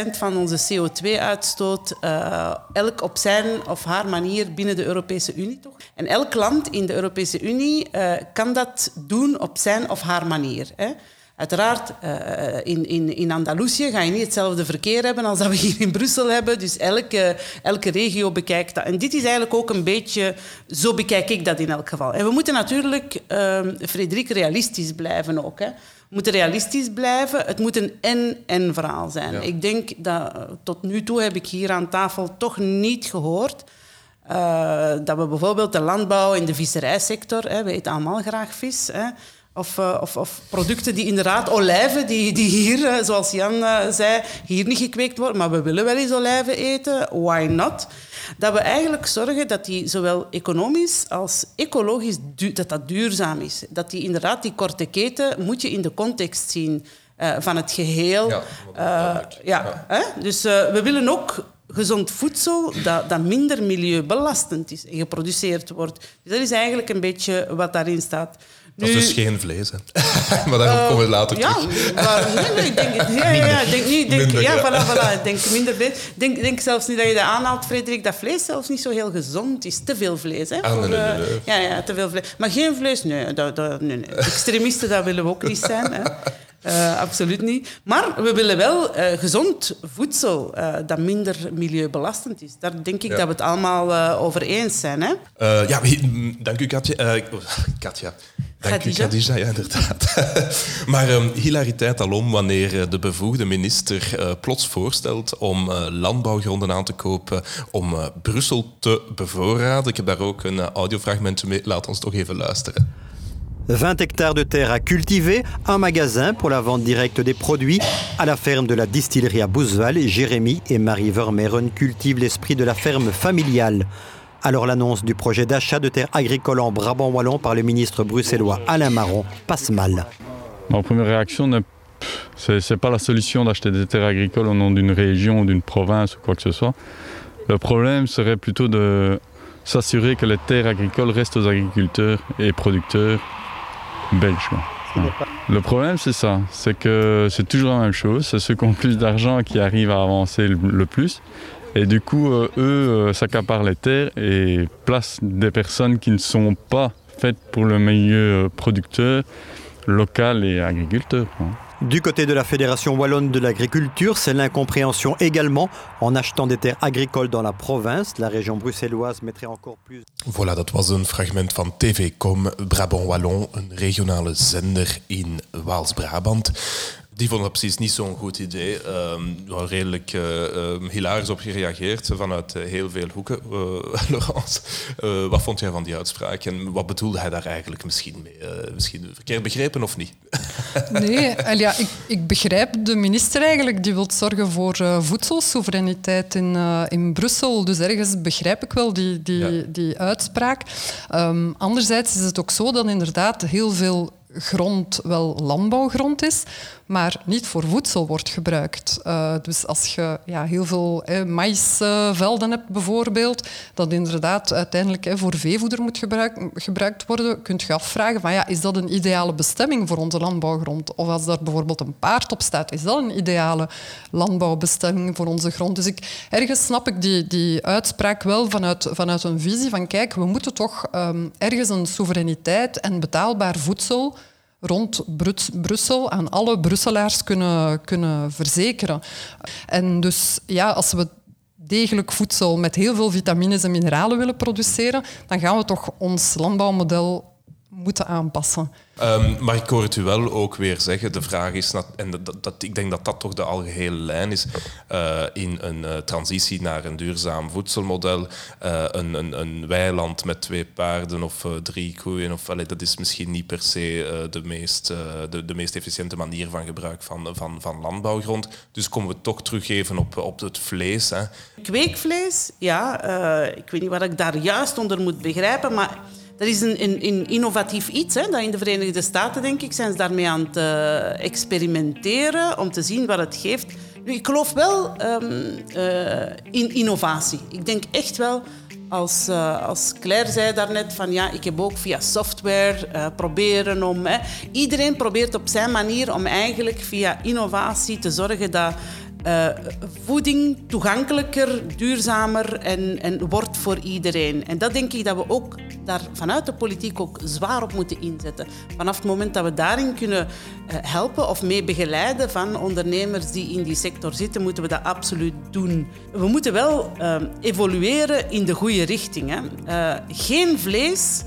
30% van onze CO2-uitstoot uh, elk op zijn of haar manier binnen de Europese Unie. Toch? En elk land in de Europese Unie uh, kan dat doen op zijn of haar manier. Hè. Uiteraard, uh, in, in, in Andalusië ga je niet hetzelfde verkeer hebben als dat we hier in Brussel hebben. Dus elke, elke regio bekijkt dat. En dit is eigenlijk ook een beetje... Zo bekijk ik dat in elk geval. En we moeten natuurlijk, uh, Frederik, realistisch blijven ook. Hè. We moeten realistisch blijven. Het moet een en-en verhaal zijn. Ja. Ik denk dat tot nu toe heb ik hier aan tafel toch niet gehoord... Uh, dat we bijvoorbeeld de landbouw en de visserijsector... Hè, we eten allemaal graag vis... Hè, of, uh, of, of, producten die inderdaad, olijven, die, die hier, uh, zoals Jan uh, zei, hier niet gekweekt worden, maar we willen wel eens olijven eten, why not? Dat we eigenlijk zorgen dat die zowel economisch als ecologisch dat dat duurzaam is. Dat die inderdaad, die korte keten, moet je in de context zien van het geheel. Ja, ja, hè? Dus we willen ook gezond voedsel dat, dat minder milieubelastend is en geproduceerd wordt. Dus dat is eigenlijk een beetje wat daarin staat. Dat is dus geen vlees, hè. maar daar uh, komen we later ja, terug. Maar, nee, nee, ik denk. Ja, ja, ja, ik denk niet. Denk, minder, ja, voilà, voilà. Ik denk minder vlees. Ik denk, denk zelfs niet dat je dat aanhaalt, Frederik, dat vlees zelfs niet zo heel gezond is. Te veel vlees, hè. Ah, voor, nee, nee, nee. Ja, ja, te veel vlees. Maar geen vlees, nee. Dat, dat, nee, nee. Extremisten, dat willen we ook niet zijn, hè. Eh, absoluut niet. Maar we willen wel eh, gezond voedsel eh, dat minder milieubelastend is. Daar denk ik dat we het allemaal eh, over eens zijn. Hè? Eh, ja, dank u, Katja. Eh, oh, Katja. Dank u, Khadija. Khadija, ja, inderdaad. maar ehm, hilariteit alom wanneer eh, de bevoegde minister eh, plots voorstelt om eh, landbouwgronden aan te kopen om eh, Brussel te bevoorraden. Ik heb daar ook een audiofragmentje mee. Laat ons toch even luisteren. 20 hectares de terre à cultiver, un magasin pour la vente directe des produits. À la ferme de la distillerie à Bousval, Jérémy et Marie Vermeeren cultivent l'esprit de la ferme familiale. Alors l'annonce du projet d'achat de terres agricoles en Brabant wallon par le ministre bruxellois Alain Marron passe mal. Ma première réaction, n'est- c'est pas la solution d'acheter des terres agricoles au nom d'une région ou d'une province ou quoi que ce soit. Le problème serait plutôt de s'assurer que les terres agricoles restent aux agriculteurs et producteurs belges. Le problème, c'est ça, c'est que c'est toujours la même chose. C'est ceux qui ont plus d'argent qui arrivent à avancer le plus. Et du coup, euh, eux euh, s'accaparent les terres et placent des personnes qui ne sont pas faites pour le milieu euh, producteur, local et agriculteur. quoi. Du côté de la Fédération wallonne de l'agriculture, c'est l'incompréhension également. En achetant des terres agricoles dans la province, la région bruxelloise mettrait encore plus Voilà, dat was een fragment van TV-com Brabant Wallon, een regionale zender in Waals-Brabant. Die vonden dat precies niet zo'n goed idee. Wel redelijk ehm, hilarisch op gereageerd vanuit eh, heel veel hoeken. Eh, Laurence, wat vond jij van die uitspraak en wat bedoelde hij daar eigenlijk misschien mee? Misschien verkeerd begrepen of niet? Nee, ja, ik, ik begrijp de minister eigenlijk. Die wil zorgen voor voedselsoevereiniteit in, in Brussel. Dus ergens begrijp ik wel die, die, Ja. die uitspraak. Ehm, anderzijds is het ook zo dat inderdaad heel veel grond wel landbouwgrond is, maar niet voor voedsel wordt gebruikt. Eh, dus als je ja, heel veel eh, maïsvelden hebt bijvoorbeeld, dat inderdaad uiteindelijk voor veevoeder moet gebruik, gebruikt worden, kun je afvragen van ja, is dat een ideale bestemming voor onze landbouwgrond? Of als daar bijvoorbeeld een paard op staat, is dat een ideale landbouwbestemming voor onze grond? Dus ik, ergens snap ik die, die uitspraak wel vanuit, vanuit een visie van kijk, we moeten toch ehm, ergens een soevereiniteit en betaalbaar voedsel rond Brussel aan alle Brusselaars kunnen, kunnen verzekeren. En dus ja, als we degelijk voedsel met heel veel vitamines en mineralen willen produceren, dan gaan we toch ons landbouwmodel moeten aanpassen. Ehm, maar ik hoor het u wel ook weer zeggen. De vraag is, en dat, ik denk dat dat toch de algehele lijn is eh, in een eh, transitie naar een duurzaam voedselmodel. Eh, een, een, een weiland met twee paarden of eh, drie koeien, of, allee, dat is misschien niet per se eh, de, meest, eh, de, de meest efficiënte manier van gebruik van, van, van landbouwgrond. Dus komen we toch terug even op, op het vlees. Hè. Kweekvlees, ja, eh, ik weet niet wat ik daar juist onder moet begrijpen, maar dat is een, innovatief iets. Hè, in de Verenigde Staten, denk ik, zijn ze daarmee aan het eh, experimenteren om te zien wat het geeft. Nu, ik geloof wel ehm, eh, in innovatie. Ik denk echt wel, als, eh, als Claire zei daarnet, van ja, ik heb ook via software eh, proberen om... Hè, iedereen probeert op zijn manier om eigenlijk via innovatie te zorgen dat eh, voeding toegankelijker, duurzamer en, en wordt voor iedereen. En dat denk ik dat we ook daar vanuit de politiek ook zwaar op moeten inzetten. Vanaf het moment dat we daarin kunnen eh, helpen of mee begeleiden van ondernemers die in die sector zitten, moeten we dat absoluut doen. We moeten wel eh, evolueren in de goede richting. Hè. Geen vlees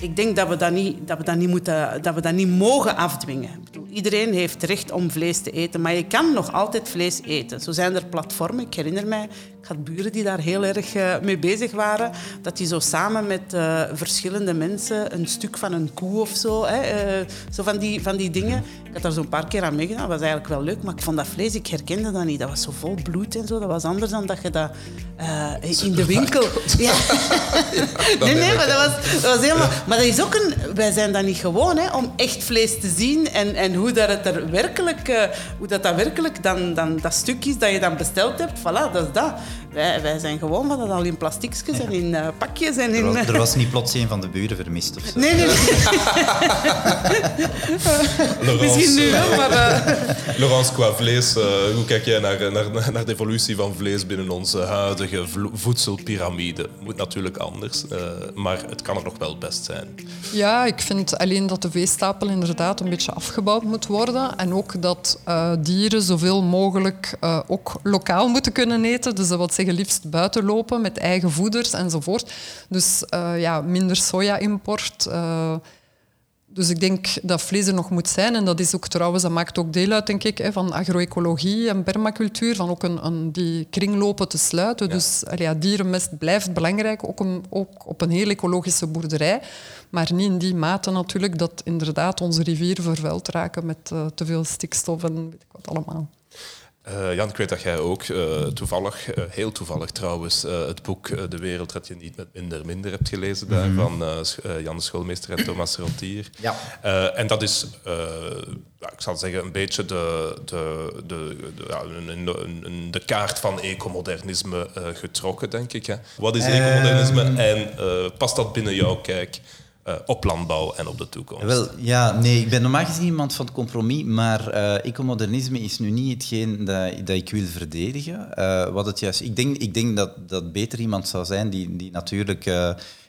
ik denk dat we dat niet, dat we dat niet, moeten, dat we dat niet mogen afdwingen. Iedereen heeft recht om vlees te eten, maar je kan nog altijd vlees eten. Zo zijn er platformen. Ik herinner mij, ik had buren die daar heel erg eh, mee bezig waren, dat die zo samen met eh, verschillende mensen een stuk van een koe of zo, hè, eh, zo van die, van die dingen. Ik had daar zo'n paar keer aan meegedaan. Dat was eigenlijk wel leuk, maar ik vond dat vlees, ik herkende dat niet. Dat was zo vol bloed en zo. Dat was anders dan dat je dat in de winkel... Ja. nee, nee, maar dat was, dat was helemaal... Maar dat is ook een... Wij zijn dat niet gewoon, hè, om echt vlees te zien en, en hoe dat het er werkelijk... eh, hoe dat, dat werkelijk dan, dan dat stuk is dat je dan besteld hebt. Voilà, dat is dat. Wij, wij zijn gewoon van dat al in plastiekjes en in uh, pakjes. En in, er, was, er was niet plots een van de buren vermist of zo. Nee, nee, nee. Misschien nu wel, maar... Uh... Laurence, qua vlees, uh, hoe kijk jij naar, naar, naar de evolutie van vlees binnen onze huidige voedselpiramide? Moet natuurlijk anders, maar het kan er nog wel best zijn. Ja, ik vind alleen dat de veestapel inderdaad een beetje afgebouwd moet worden. En ook dat dieren zoveel mogelijk ook lokaal moeten kunnen eten. Dus dat wil zeggen liefst buiten lopen met eigen voeders enzovoort. Dus uh, ja, minder soja-import. Uh, dus ik denk dat vlees er nog moet zijn. En dat is ook trouwens, dat maakt ook deel uit, denk ik, van agroecologie en permacultuur. Van ook een, een die kringlopen te sluiten. Dus ja, dierenmest blijft belangrijk, ook, een, ook op een heel ecologische boerderij. Maar niet in die mate natuurlijk dat inderdaad onze rivieren vervuild raken met uh, te veel stikstof en weet ik wat allemaal. Uh, Jan, ik weet dat jij ook uh, toevallig, uh, heel toevallig trouwens, het boek De Wereld dat je niet met minder minder hebt gelezen daar, mm -hmm. van Jan de Schoolmeester en Thomas Rottier. Ja. en dat is, ik zal zeggen, een beetje de, de, de, de, ja, een, een, de kaart van ecomodernisme getrokken, denk ik. Hè. Wat is ecomodernisme en past dat binnen jouw kijk? Uh, op landbouw en op de toekomst? Wel, ja, nee, ik ben normaal gezien iemand van het compromis, maar uh, ecomodernisme is nu niet hetgeen dat, dat ik wil verdedigen. Uh, wat het juist, ik denk, ik denk dat, dat beter iemand zou zijn die, die natuurlijk...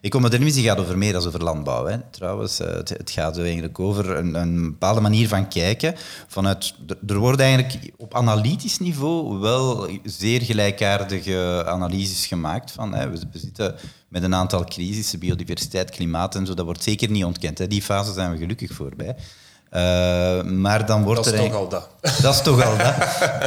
ecomodernisme gaat over meer dan over landbouw. Hè. Trouwens, het, het, gaat eigenlijk over een, een, bepaalde manier van kijken. Vanuit, er worden eigenlijk op analytisch niveau wel zeer gelijkaardige analyses gemaakt. Van, hè, we, we zitten met een aantal crisissen, biodiversiteit, klimaat en zo. Dat wordt zeker niet ontkend. Hè. Die fase zijn we gelukkig voorbij. Uh, maar dan wordt dat is er toch al dat. Dat is toch al dat.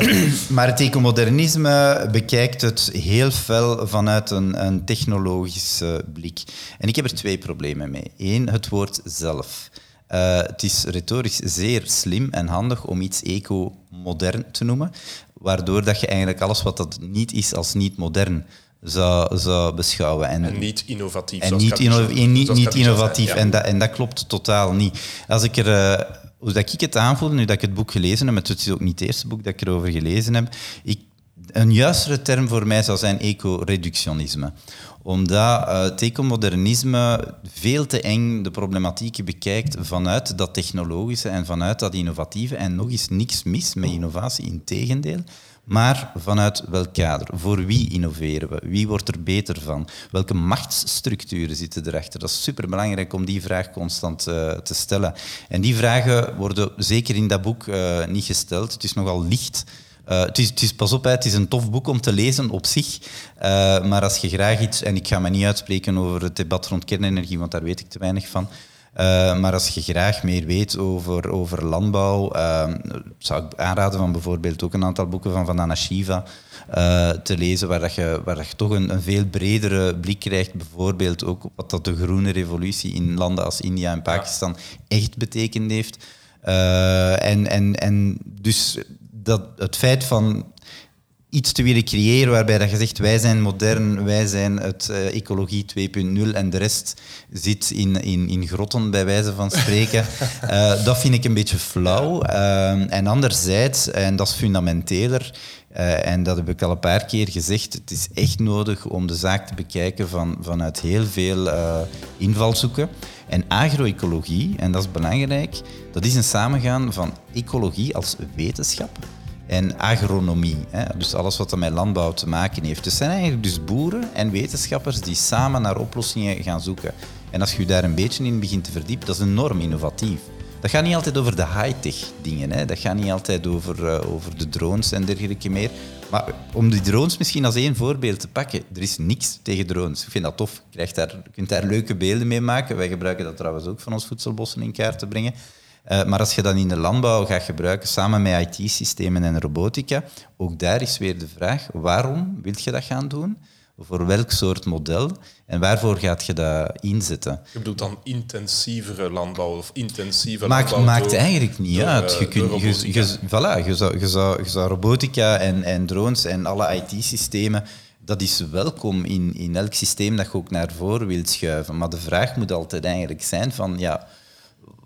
maar het ecomodernisme bekijkt het heel fel vanuit een, een technologische blik. En ik heb er twee problemen mee. Eén, het woord zelf. Uh, het is retorisch zeer slim en handig om iets eco-modern te noemen, waardoor dat je eigenlijk alles wat dat niet is als niet modern zou, zou beschouwen. En, en niet innovatief. En niet, inno niet, niet innovatief. En, dat, en dat klopt totaal niet. Als ik er, uh, hoe dat ik het aanvoel, nu dat ik het boek gelezen heb, het is ook niet het eerste boek dat ik erover gelezen heb, ik, een juistere term voor mij zou zijn eco-reductionisme omdat uh, het ecomodernisme veel te eng de problematieken bekijkt vanuit dat technologische en vanuit dat innovatieve. En nog eens niks mis met innovatie, in tegendeel. Maar vanuit welk kader? Voor wie innoveren we? Wie wordt er beter van? Welke machtsstructuren zitten erachter? Dat is superbelangrijk om die vraag constant uh, te stellen. En die vragen worden zeker in dat boek uh, niet gesteld. Het is nogal licht. Uh, het, is, het, is, pas op, het is een tof boek om te lezen op zich. maar als je graag iets, en ik ga me niet uitspreken over het debat rond kernenergie, want daar weet ik te weinig van. Uh, maar als je graag meer weet over, over landbouw, uh, zou ik aanraden van bijvoorbeeld ook een aantal boeken van Vandana Shiva uh, te lezen, waar, dat je, waar dat je toch een, een, veel bredere blik krijgt, bijvoorbeeld ook op wat dat de groene revolutie in landen als India en Pakistan echt betekend heeft. en, en, en dus dat, het feit van iets te willen creëren waarbij dat je zegt wij zijn modern, wij zijn het uh, ecologie 2.0 en de rest zit in, in, in grotten bij wijze van spreken. uh, dat vind ik een beetje flauw. Uh, en anderzijds, en dat is fundamenteler, en dat heb ik al een paar keer gezegd, het is echt nodig om de zaak te bekijken van, vanuit heel veel invalshoeken. En agroecologie, en dat is belangrijk, dat is een samengaan van ecologie als wetenschap en agronomie. Hè? Dus alles wat er met landbouw te maken heeft. Dus zijn eigenlijk dus boeren en wetenschappers die samen naar oplossingen gaan zoeken. En als je daar een beetje in begint te verdiepen, dat is enorm innovatief. Dat gaat niet altijd over de high-tech dingen. Hè? Dat gaat niet altijd over, uh, over de drones en dergelijke meer. Maar om die drones misschien als één voorbeeld te pakken, er is niks tegen drones. Ik vind dat tof. Je, daar, je kunt daar leuke beelden mee maken. Wij gebruiken dat trouwens ook van ons voedselbossen in kaart te brengen. Uh, maar als je dat in de landbouw gaat gebruiken samen met IT-systemen en robotica, ook daar is weer de vraag, waarom wil je dat gaan doen? Voor welk soort model? En waarvoor gaat je dat inzetten? Je bedoelt dan intensievere landbouw of intensieve maakt, landbouw? Maakt eigenlijk niet uit. Je, kunt, je, je, voilà, je, zou, je, zou, je zou robotica en, en drones en alle IT-systemen dat is welkom in, in elk systeem dat je ook naar voren wilt schuiven. Maar de vraag moet altijd eigenlijk zijn van, ja,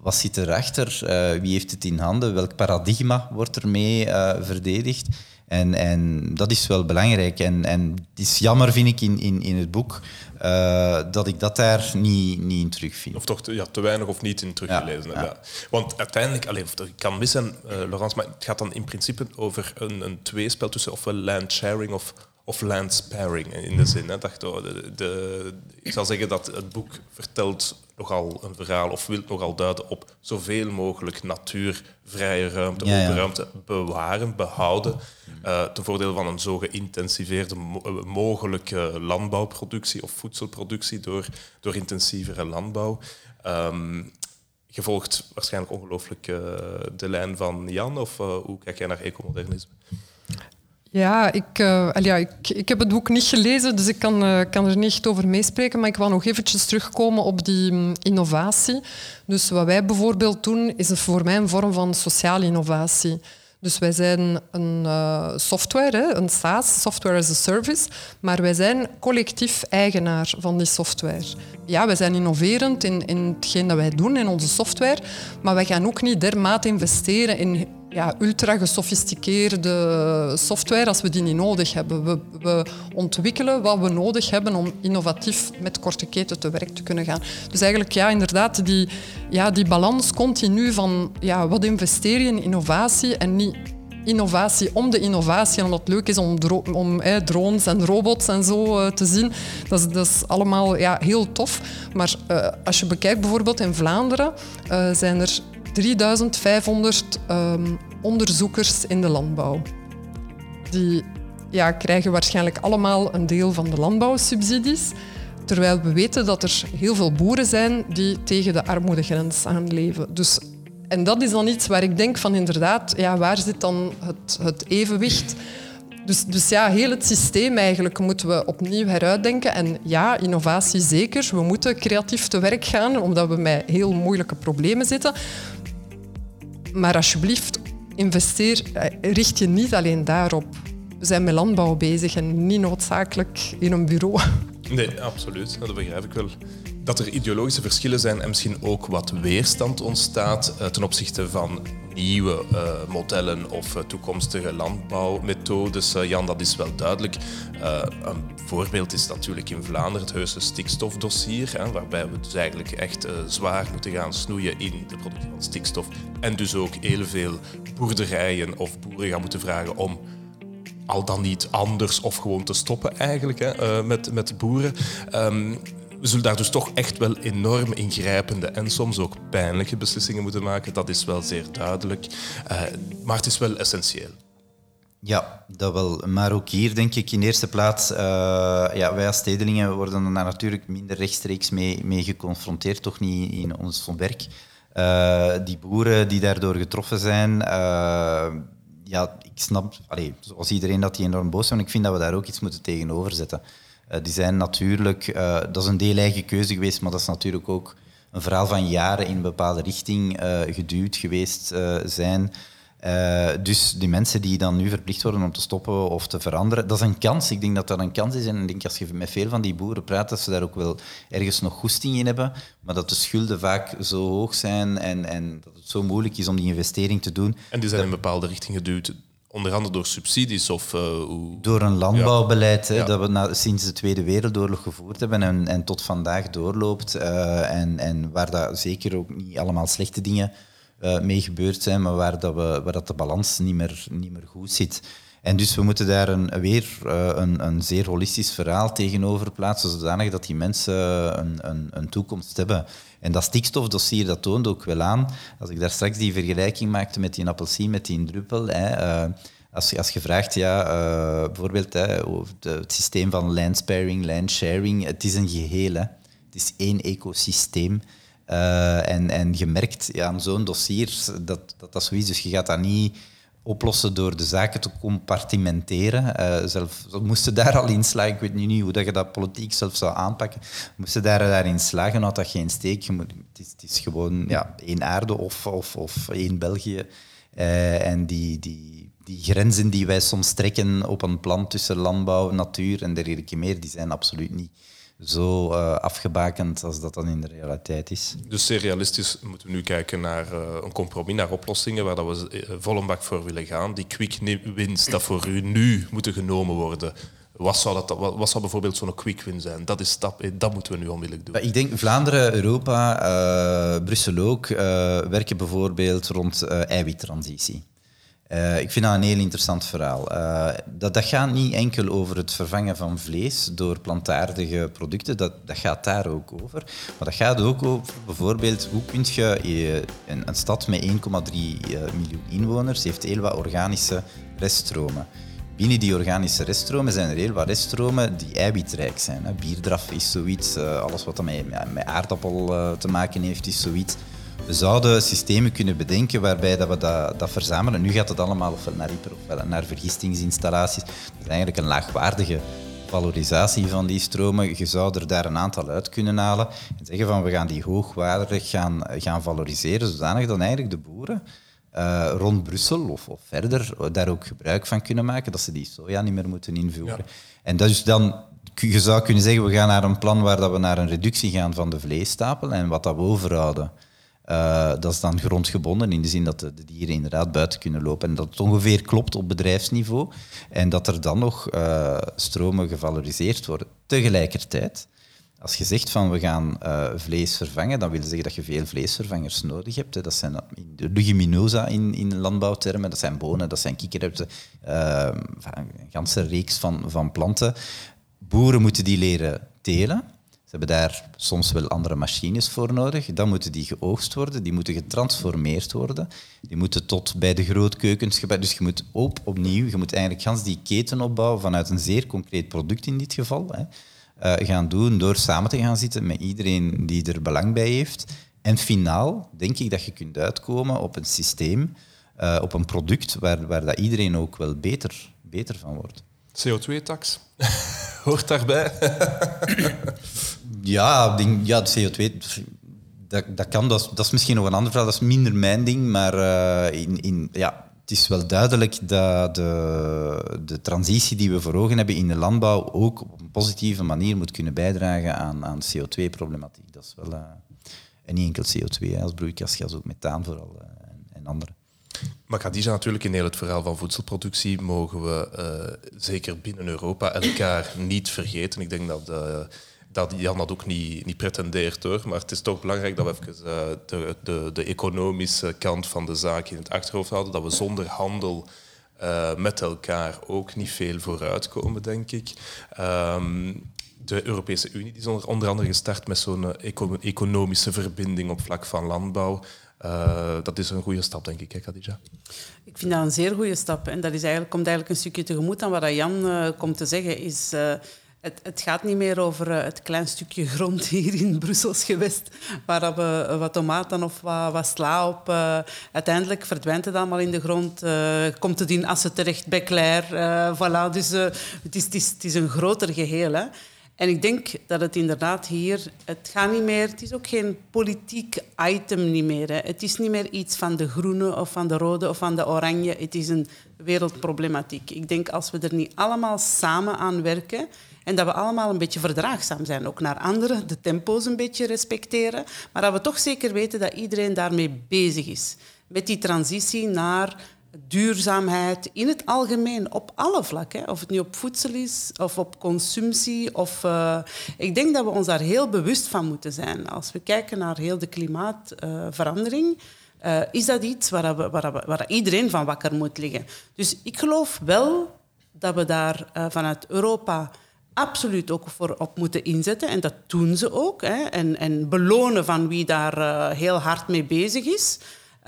wat zit erachter? Uh, wie heeft het in handen? Welk paradigma wordt ermee uh, verdedigd? En, en dat is wel belangrijk. En, en het is jammer, vind ik, in, in, in het boek uh, dat ik dat daar niet, niet in terugvind. Of toch te, ja, te weinig of niet in teruggelezen. Ja, ja. Want uiteindelijk, alleen, ik kan missen, Laurence, maar het gaat dan in principe over een, een tweespel tussen ofwel land sharing of of land sparing in de zin. Hè, dat, de, de, ik zal zeggen dat het boek vertelt nogal een verhaal of wil nogal duiden op zoveel mogelijk natuurvrije ruimte, ja, open ruimte bewaren, behouden. Uh, ten voordele van een zo geïntensiveerde mo mogelijke landbouwproductie of voedselproductie door, door intensievere landbouw. Um, je volgt waarschijnlijk ongelooflijk uh, de lijn van Jan, of uh, hoe kijk jij naar ecomodernisme? Ja, ik, uh, ja ik, ik heb het boek niet gelezen, dus ik kan, uh, kan er niet echt over meespreken. Maar ik wil nog eventjes terugkomen op die um, innovatie. Dus wat wij bijvoorbeeld doen, is voor mij een vorm van sociale innovatie. Dus wij zijn een uh, software, een SaaS, Software as a Service, maar wij zijn collectief eigenaar van die software. Ja, wij zijn innoverend in, in hetgeen dat wij doen, in onze software, maar wij gaan ook niet dermate investeren in ja, ultra gesofisticeerde software als we die niet nodig hebben. We, we, ontwikkelen wat we nodig hebben om innovatief met korte keten te werk te kunnen gaan. Dus eigenlijk ja, inderdaad die, ja, die balans continu van ja, wat investeer je in innovatie en niet innovatie om de innovatie. omdat het leuk is om, om drones en robots en zo uh, te zien. Dat is, dat allemaal ja, heel tof. Maar uh, als je bekijkt bijvoorbeeld in Vlaanderen, uh, zijn er 3500 um, onderzoekers in de landbouw. Die ja, krijgen waarschijnlijk allemaal een deel van de landbouwsubsidies. Terwijl we weten dat er heel veel boeren zijn die tegen de armoedegrens aanleven. Dus, en dat is dan iets waar ik denk van inderdaad, ja, waar zit dan het, het evenwicht? Dus, dus ja, heel het systeem eigenlijk moeten we opnieuw heruitdenken. En ja, innovatie zeker. We moeten creatief te werk gaan, omdat we met heel moeilijke problemen zitten. Maar alsjeblieft, investeer, eh, richt je niet alleen daarop. We zijn met landbouw bezig en niet noodzakelijk in een bureau. Nee, absoluut. Dat begrijp ik wel. Dat er ideologische verschillen zijn en misschien ook wat weerstand ontstaat eh, ten opzichte van nieuwe uh, modellen of uh, toekomstige landbouwmethodes. Jan, dat is wel duidelijk. een voorbeeld is natuurlijk in Vlaanderen het heuse stikstofdossier, hè, waarbij we dus eigenlijk echt zwaar moeten gaan snoeien in de productie van stikstof. En dus ook heel veel boerderijen of boeren gaan moeten vragen om al dan niet anders of gewoon te stoppen eigenlijk hè, met, met boeren. Um, we zullen daar dus toch echt wel enorm ingrijpende en soms ook pijnlijke beslissingen moeten maken. Dat is wel zeer duidelijk. Uh, maar het is wel essentieel. Ja, dat wel. Maar ook hier denk ik in eerste plaats, uh, ja, wij als stedelingen worden er natuurlijk minder rechtstreeks mee, mee geconfronteerd, toch niet in ons werk. Uh, die boeren die daardoor getroffen zijn, ja, ik snap, allee, zoals iedereen, dat die enorm boos zijn. Ik vind dat we daar ook iets moeten tegenover zetten. Uh, die zijn natuurlijk, uh, dat is een deel eigen keuze geweest, maar dat is natuurlijk ook een verhaal van jaren in een bepaalde richting uh, geduwd geweest zijn. Uh, dus die mensen die dan nu verplicht worden om te stoppen of te veranderen, dat is een kans. Ik denk dat dat een kans is. En ik denk als je met veel van die boeren praat, dat ze daar ook wel ergens nog goesting in hebben. Maar dat de schulden vaak zo hoog zijn en, en dat het zo moeilijk is om die investering te doen. En die zijn in een bepaalde richting geduwd. Onder andere door subsidies of... Uh, hoe... Door een landbouwbeleid dat we na, sinds de Tweede Wereldoorlog gevoerd hebben en, en tot vandaag doorloopt. Uh, en, en waar dat zeker ook niet allemaal slechte dingen uh, mee gebeurd zijn, maar waar, dat we, waar dat de balans niet meer, niet meer goed zit. En dus we moeten daar een, weer een, een zeer holistisch verhaal tegenover plaatsen, zodanig dat die mensen een, een, een toekomst hebben. En dat stikstofdossier, dat toont ook wel aan, als ik daar straks die vergelijking maakte met die appelsien, met die druppel, hè, uh, als, je, als je vraagt, ja, uh, bijvoorbeeld hè, het systeem van land sparing, land sharing, het is een geheel. Het is één ecosysteem. Uh, en, en je merkt ja, aan zo'n dossier dat, dat dat zo is. Dus je gaat dat niet oplossen door de zaken te compartimenteren. Uh, zelf, moesten daar al in slagen, ik weet niet hoe dat je dat politiek zelf zou aanpakken, moesten daar daarin slagen, had dat geen steek. Het, is, gewoon ja, één aarde of, of, of één België. Uh, en die, die, die grenzen die wij soms trekken op een plan tussen landbouw, natuur en dergelijke meer, die zijn absoluut niet zo uh, afgebakend als dat dan in de realiteit is. Dus zeer realistisch moeten we nu kijken naar uh, een compromis, naar oplossingen waar dat we uh, vol een bak voor willen gaan. Die quick wins dat voor u nu moeten genomen worden. Wat zou, dat, wat, wat zou bijvoorbeeld zo'n quick win zijn? Dat is stap, dat moeten we nu onmiddellijk doen. Ik denk Vlaanderen, Europa, Brussel ook, werken bijvoorbeeld rond eiwittransitie. Uh, ik vind dat een heel interessant verhaal. Uh, dat, dat gaat niet enkel over het vervangen van vlees door plantaardige producten, dat, dat gaat daar ook over. Maar dat gaat ook over bijvoorbeeld hoe kun je een, een stad met 1,3 miljoen inwoners heeft heel wat organische reststromen. Binnen die organische reststromen zijn er heel wat reststromen die eiwitrijk zijn. Bierdraf is zoiets, alles wat met, met aardappel te maken heeft is zoiets. We zouden systemen kunnen bedenken waarbij dat we dat, dat verzamelen. Nu gaat het allemaal ofwel naar hyper ofwel naar vergistingsinstallaties. Dat is eigenlijk een laagwaardige valorisatie van die stromen. Je zou er daar een aantal uit kunnen halen en zeggen van we gaan die hoogwaardig gaan, gaan valoriseren, zodanig dat eigenlijk de boeren uh, rond Brussel of, of, verder daar ook gebruik van kunnen maken, dat ze die soja niet meer moeten invoeren. En dat is dan je zou kunnen zeggen, we gaan naar een plan waar dat we naar een reductie gaan van de vleesstapel en wat dat we overhouden. Uh, dat is dan grondgebonden in de zin dat de, dieren inderdaad buiten kunnen lopen en dat het ongeveer klopt op bedrijfsniveau en dat er dan nog uh, stromen gevaloriseerd worden. Tegelijkertijd, als je zegt van we gaan uh, vlees vervangen, dan wil je zeggen dat je veel vleesvervangers nodig hebt. Dat zijn de leguminosa in, in landbouwtermen, dat zijn bonen, dat zijn kikkererwten, een ganse reeks van, van planten. Boeren moeten die leren telen ze hebben daar soms wel andere machines voor nodig. Dan moeten die geoogst worden, die moeten getransformeerd worden. Die moeten tot bij de grootkeukens gebruikt. Dus je moet op, opnieuw, je moet eigenlijk gans die keten opbouwen vanuit een zeer concreet product in dit geval. Hè, uh, gaan doen door samen te gaan zitten met iedereen die er belang bij heeft. En finaal denk ik dat je kunt uitkomen op een systeem, uh, op een product waar, waar dat iedereen ook wel beter, beter van wordt. CO2-tax hoort daarbij. ja, ja, de CO2, dat, dat kan. Dat is, dat is misschien nog een ander verhaal. Dat is minder mijn ding. Maar uh, in, in, ja, het is wel duidelijk dat de, de transitie die we voor ogen hebben in de landbouw ook op een positieve manier moet kunnen bijdragen aan, aan CO2-problematiek. Dat is wel... Uh, en niet enkel CO2, als broeikasgas, ook methaan vooral uh, en, andere. Maar Khadija, natuurlijk in heel het verhaal van voedselproductie mogen we zeker binnen Europa elkaar niet vergeten. Ik denk dat, dat Jan dat ook niet, niet pretendeert hoor. Maar het is toch belangrijk dat we even uh, de, de, de, economische kant van de zaak in het achterhoofd houden. Dat we zonder handel met elkaar ook niet veel vooruitkomen, denk ik. Um, de Europese Unie die is onder andere gestart met zo'n economische verbinding op vlak van landbouw. Dat is een goede stap, denk ik, hè, Khadija? Ik vind dat een zeer goede stap. En dat is eigenlijk, komt eigenlijk een stukje tegemoet aan wat Jan komt te zeggen. Is, het, het, gaat niet meer over het klein stukje grond hier in Brussels gewest, waar we wat tomaten of wat, sla op. uiteindelijk verdwijnt het allemaal in de grond, komt het in assen terecht bij Claire. voilà. Dus het is, het, is, een groter geheel. Hè. En ik denk dat het inderdaad hier, het gaat niet meer, het is ook geen politiek item niet meer. Het is niet meer iets van de groene of van de rode of van de oranje. Het is een wereldproblematiek. Ik denk als we er niet allemaal samen aan werken en dat we allemaal een beetje verdraagzaam zijn, ook naar anderen, de tempo's een beetje respecteren, maar dat we toch zeker weten dat iedereen daarmee bezig is. Met die transitie naar duurzaamheid in het algemeen, op alle vlakken. Of het nu op voedsel is of op consumptie. Of, uh, ik denk dat we ons daar heel bewust van moeten zijn. Als we kijken naar heel de klimaatverandering, uh, is dat iets waar, we, waar, waar, iedereen van wakker moet liggen. Dus ik geloof wel dat we daar eh, vanuit Europa absoluut ook voor op moeten inzetten. En dat doen ze ook. Hè. En, en belonen van wie daar eh, heel hard mee bezig is.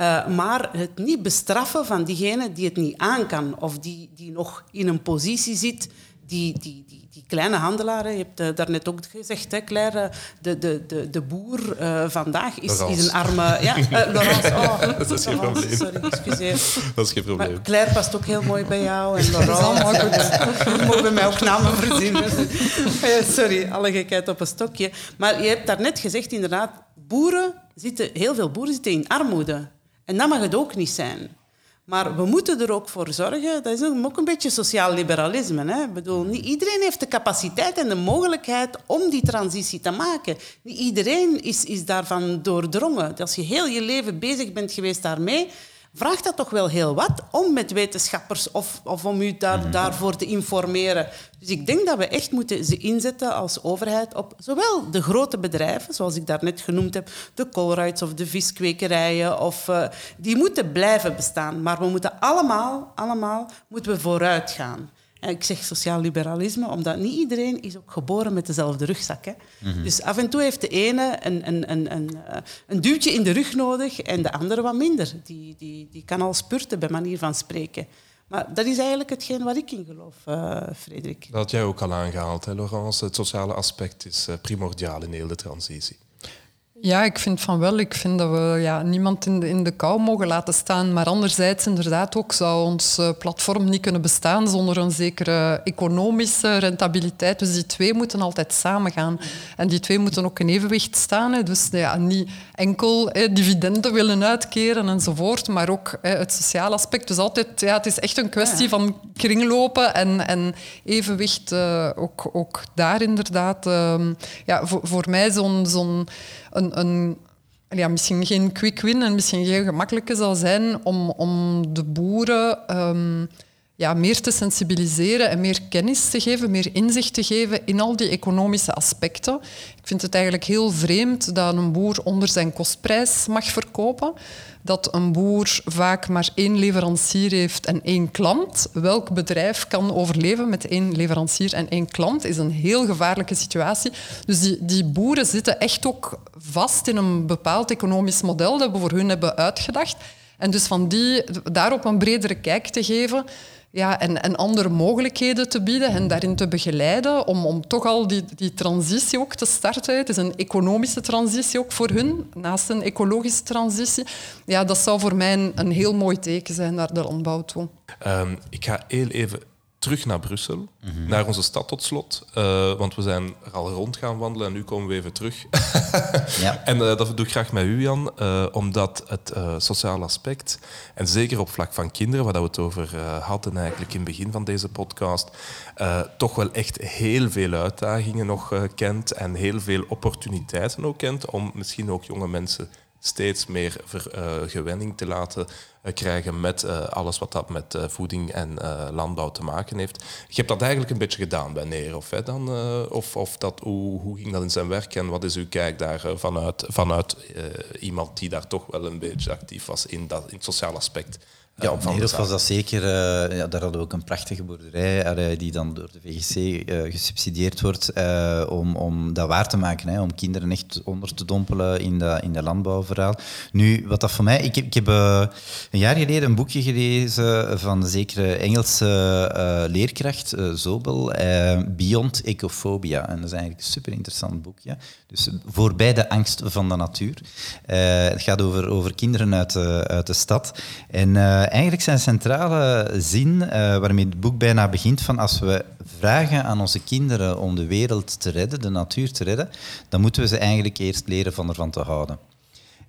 Uh, maar het niet bestraffen van diegene die het niet aan kan of die, die nog in een positie zit die, die, die, die kleine handelaren, je hebt uh, daarnet ook gezegd, hè, Claire, de, de, de, de boer uh, vandaag is, is een arme... Ja, uh, Laurence, oh, dat is geen probleem. Sorry, excuseer. Dat is geen probleem. Maar Claire past ook heel mooi bij jou en Laurence. Je mag bij mij ook namen verzinnen. sorry, alle gekheid op een stokje. Maar je hebt daarnet gezegd, inderdaad, boeren zitten, heel veel boeren zitten in armoede. En dat mag het ook niet zijn. Maar we moeten er ook voor zorgen, dat is ook een beetje sociaal liberalisme. Hè? Ik bedoel, niet iedereen heeft de capaciteit en de mogelijkheid om die transitie te maken. Niet iedereen is, is daarvan doordrongen. Als je heel je leven bezig bent geweest daarmee, vraagt dat toch wel heel wat om met wetenschappers of, of om u daar, daarvoor te informeren. Dus ik denk dat we echt moeten ze inzetten als overheid op zowel de grote bedrijven, zoals ik daarnet genoemd heb, de Colrights of de viskwekerijen, of, uh, die moeten blijven bestaan. Maar we moeten allemaal, allemaal moeten we vooruit gaan. Ik zeg sociaal liberalisme, omdat niet iedereen is ook geboren met dezelfde rugzak. Hè. Mm Dus af en toe heeft de ene een, een, een, een, eh, een duwtje in de rug nodig en de andere wat minder. Die, die, die kan al spurten, bij manier van spreken. Maar dat is eigenlijk hetgeen waar ik in geloof, uh, Frederik. Dat had jij ook al aangehaald, hè, Laurence. Het sociale aspect is uh, primordiaal in heel de transitie. Ja, ik vind van wel. Ik vind dat we ja, niemand in de, in de kou mogen laten staan. Maar anderzijds inderdaad ook zou ons uh, platform niet kunnen bestaan zonder een zekere economische rentabiliteit. Dus die twee moeten altijd samengaan. En die twee moeten ook in evenwicht staan. Dus ja, niet enkel dividenden willen uitkeren enzovoort, maar ook hè, het sociale aspect. Dus altijd, ja, het is echt een kwestie van kringlopen en, en evenwicht uh, ook, ook daar inderdaad. Uh, ja, voor, voor mij zo'n... zo'n een, ja, misschien geen quick win en misschien geen gemakkelijke zal zijn om, om de boeren um, ja, meer te sensibiliseren en meer kennis te geven, meer inzicht te geven in al die economische aspecten. Ik vind het eigenlijk heel vreemd dat een boer onder zijn kostprijs mag verkopen dat een boer vaak maar één leverancier heeft en één klant. Welk bedrijf kan overleven met één leverancier en één klant is een heel gevaarlijke situatie. Dus die, die boeren zitten echt ook vast in een bepaald economisch model dat we voor hun hebben uitgedacht. En dus van die, daarop een bredere kijk te geven, ja, en, en andere mogelijkheden te bieden en daarin te begeleiden om, om toch al die, die transitie ook te starten. Het is een economische transitie ook voor hun, naast een ecologische transitie. Ja, dat zou voor mij een, heel mooi teken zijn naar de landbouw toe. Um, ik ga heel even terug naar Brussel, mm -hmm. naar onze stad tot slot. Uh, want we zijn er al rond gaan wandelen en nu komen we even terug. ja. En uh, dat doe ik graag met u, Jan, uh, omdat het sociale aspect, en zeker op vlak van kinderen, waar we het over hadden eigenlijk in het begin van deze podcast, toch wel echt heel veel uitdagingen nog kent en heel veel opportuniteiten ook kent om misschien ook jonge mensen steeds meer vergewenning te laten krijgen met uh, alles wat dat met voeding en landbouw te maken heeft. Je hebt dat eigenlijk een beetje gedaan bij Neerhof. Hè, dan, of of dat, hoe, hoe ging dat in zijn werk en wat is uw kijk daar vanuit, vanuit iemand die daar toch wel een beetje actief was in, dat, in het sociale aspect? Ja, op Nederland was dat zeker. Uh, ja, daar hadden we ook een prachtige boerderij uh, die dan door de VGC uh, gesubsidieerd wordt om, om dat waar te maken. Hè, om kinderen echt onder te dompelen in dat in de landbouwverhaal. Nu, wat dat voor mij... Ik heb, ik heb een jaar geleden een boekje gelezen van een zekere Engelse leerkracht, Zobel, Beyond Ecophobia. En dat is eigenlijk een super interessant boekje. Dus voorbij de angst van de natuur. het gaat over, over kinderen uit de, uit de stad. En eigenlijk zijn centrale zin, uh, waarmee het boek bijna begint, van als we vragen aan onze kinderen om de wereld te redden, de natuur te redden, dan moeten we ze eigenlijk eerst leren van ervan te houden.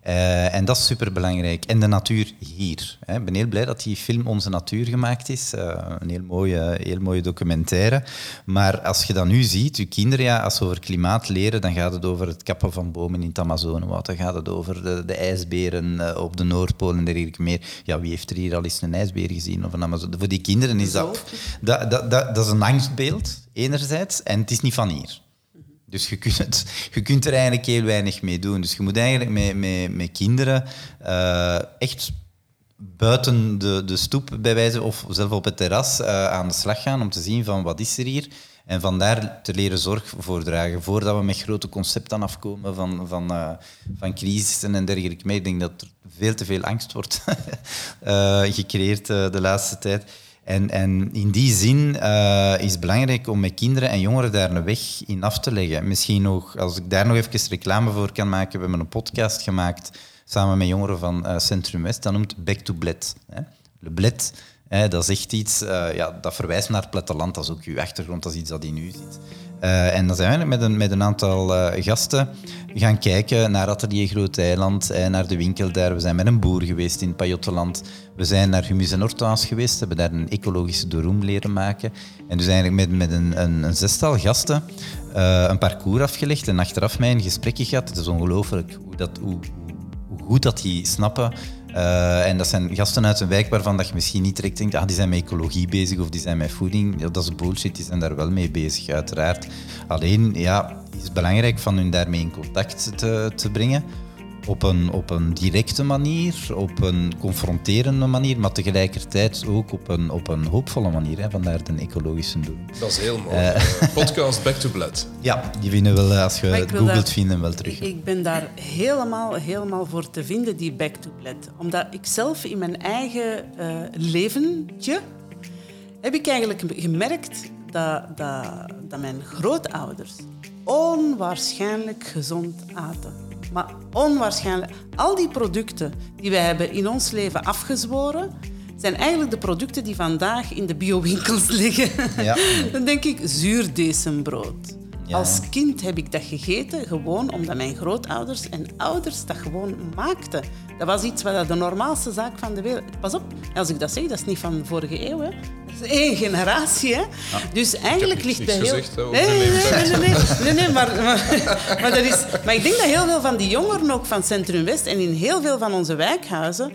Uh, en dat is superbelangrijk. En de natuur hier. Hè. Ik ben heel blij dat die film Onze Natuur gemaakt is. Uh, een heel mooie, heel mooie documentaire. Maar als je dat nu ziet, je kinderen, ja, als ze over klimaat leren, dan gaat het over het kappen van bomen in het Amazonewoud. Dan gaat het over de, de ijsberen uh, op de Noordpool en dergelijke meer. Ja, wie heeft er hier al eens een ijsbeer gezien of een Amazone? Voor die kinderen is dat, dat, dat, dat, dat is een angstbeeld, enerzijds. En het is niet van hier. Dus je kunt, je kunt er eigenlijk heel weinig mee doen. Dus je moet eigenlijk met, met, met kinderen uh, echt buiten de, de stoep bij of zelf op het terras uh, aan de slag gaan om te zien van wat is er hier. En vandaar te leren zorg voordragen, voordat we met grote concepten afkomen van, van, uh, van crisissen en dergelijke. Maar ik denk dat er veel te veel angst wordt gecreëerd de laatste tijd. En, en in die zin uh, is het belangrijk om met kinderen en jongeren daar een weg in af te leggen. Misschien nog, als ik daar nog even reclame voor kan maken, we hebben een podcast gemaakt samen met jongeren van uh, Centrum West, dat noemt Back to Bled. Hè. Le Bled Dat is echt iets, eh, ja, dat verwijst naar het platteland. Dat is ook uw achtergrond, dat is iets dat in u zit. Eh, en dan zijn we met een, met een aantal eh, gasten gaan kijken naar Atelier Groot Eiland, eh, naar de winkel daar. We zijn met een boer geweest in Pajottenland. We zijn naar Humus en Hortaas geweest, hebben daar een ecologische dooroem leren maken. En dus eigenlijk met, met een, een, zestal gasten een parcours afgelegd en achteraf mij een gesprekje gehad. Het is ongelooflijk hoe, dat, hoe, hoe goed dat die snappen uh, en dat zijn gasten uit een wijk waarvan dat je misschien niet direct denkt, ah, die zijn met ecologie bezig of die zijn met voeding. Ja, dat is bullshit, die zijn daar wel mee bezig, uiteraard. Alleen, ja, het is belangrijk van hun daarmee in contact te, te brengen op een, op een directe manier, op een confronterende manier, maar tegelijkertijd ook op een, op een hoopvolle manier. Hè, vandaar de ecologische doel. Dat is heel mooi. Uh, Podcast Back to Blood. Ja, die vinden wel, als je het googelt, vinden wel terug. Ik ben daar helemaal, helemaal voor te vinden, die Back to Blood. Omdat ik zelf in mijn eigen uh, leventje heb ik eigenlijk gemerkt dat, dat, dat mijn grootouders onwaarschijnlijk gezond aten. Maar onwaarschijnlijk. Al die producten die wij hebben in ons leven afgezworen, zijn eigenlijk de producten die vandaag in de biowinkels liggen. Ja. Dan denk ik zuurdesembrood. Ja. Als kind heb ik dat gegeten, gewoon omdat mijn grootouders en ouders dat gewoon maakten. Dat was iets wat de normaalste zaak van de wereld... Pas op, als ik dat zeg, dat is niet van de vorige eeuw. Hè. Dat is één generatie. Hè. Ah. Dus eigenlijk ligt bij heel... Gezegd, nee, nee, nee, nee, nee, nee, maar, maar, maar, dat is... maar ik denk dat heel veel van die jongeren ook van Centrum West en in heel veel van onze wijkhuizen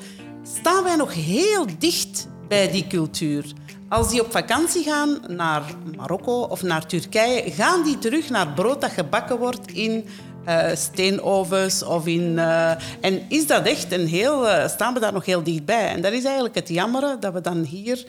staan wij nog heel dicht bij die cultuur. Als die op vakantie gaan naar Marokko of naar Turkije, gaan die terug naar brood dat gebakken wordt in uh, steenovens of in... Uh, en is dat echt een heel... Uh, staan we daar nog heel dichtbij? En dat is eigenlijk het jammere, dat we dan hier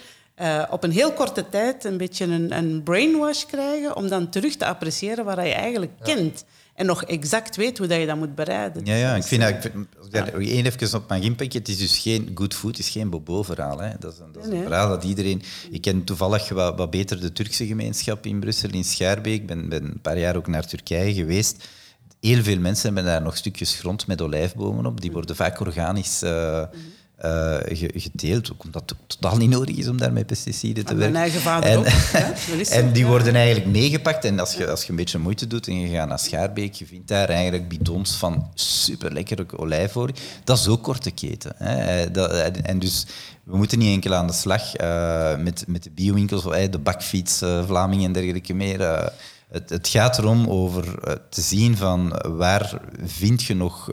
op een heel korte tijd een beetje een, een, brainwash krijgen om dan terug te appreciëren wat je eigenlijk kent en nog exact weet hoe dat je dat moet bereiden. Ja, ja ik vind dat... Ik, ja. Eén even op mijn inpakken. Het is dus geen good food, het is geen bobo-verhaal. Dat is, een, dat is een verhaal dat iedereen... Ik ken toevallig wat, wat beter de Turkse gemeenschap in Brussel, in Schaarbeek. Ik ben, ben een paar jaar ook naar Turkije geweest. Heel veel mensen hebben daar nog stukjes grond met olijfbomen op. Die worden vaak organisch... Uh, uh, geteeld, ook omdat het totaal niet nodig is om daar met pesticiden te werken. Mijn eigen vader en, ook. en die worden eigenlijk meegepakt. En als je, als je een beetje moeite doet en je gaat naar Schaarbeek, je vindt daar eigenlijk bidons van super lekkere olijfolie. Dat is ook korte keten. Hè. Dat, en dus we moeten niet enkel aan de slag uh, met, met de biowinkels, de bakfiets, uh, Vlamingen en dergelijke meer. Het, het, gaat erom over te zien van waar vind je nog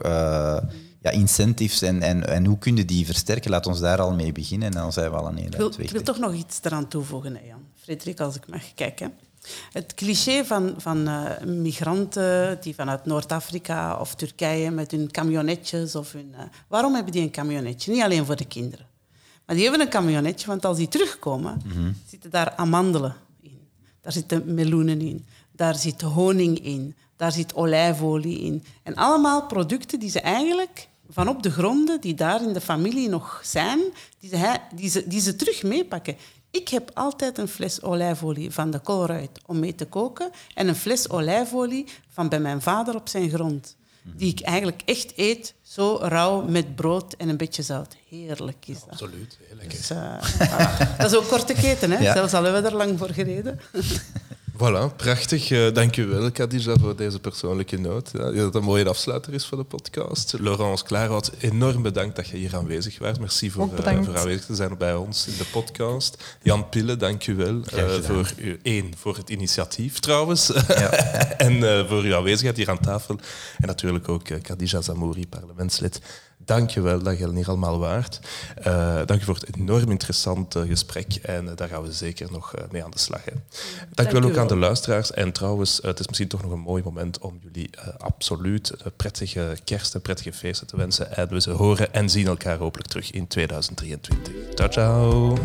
ja, incentives en, en, en hoe kun je die versterken? Laat ons daar al mee beginnen en dan zijn we al een hele wil, ik wil toch nog iets eraan toevoegen, Jan. Frederik, als ik mag kijken. Het cliché van, van uh, migranten die vanuit Noord-Afrika of Turkije met hun camionetjes of hun... Uh, waarom hebben die een camionetje? Niet alleen voor de kinderen. Maar die hebben een camionetje, want als die terugkomen, mm zitten daar amandelen in. Daar zitten meloenen in. Daar zit honing in. Daar zit olijfolie in. En allemaal producten die ze eigenlijk van op de gronden die daar in de familie nog zijn, die ze, die ze, die ze terug meepakken. Ik heb altijd een fles olijfolie van de Colruyt om mee te koken en een fles olijfolie van bij mijn vader op zijn grond. Die ik eigenlijk echt eet, zo rauw met brood en een beetje zout. Heerlijk is dat. Absoluut, heel lekker. Dus, uh, dat is ook korte keten, hè? Ja. zelfs al hebben we er lang voor gereden. Voilà, prachtig. Uh, dank u wel, Khadija, voor deze persoonlijke noot. Ja, dat een mooie afsluiter is voor de podcast. Laurence Klaarhout, enorm bedankt dat je hier aanwezig was. Merci voor, uh, voor aanwezig te zijn bij ons in de podcast. Jan Pille, dank u wel. Uh, voor u, één, voor het initiatief trouwens. Ja. en voor uw aanwezigheid hier aan tafel. En natuurlijk ook Khadija Zamouri, parlementslid. Dank je wel dat je er allemaal waard. Uh, dank je voor het enorm interessante gesprek. En uh, daar gaan we zeker nog uh, mee aan de slag. Hè. Dank, dank je wel ook aan de luisteraars. En trouwens, het is misschien toch nog een mooi moment om jullie absoluut prettige kerst en prettige feesten te wensen. En we horen en zien elkaar hopelijk terug in 2023. Ciao, ciao.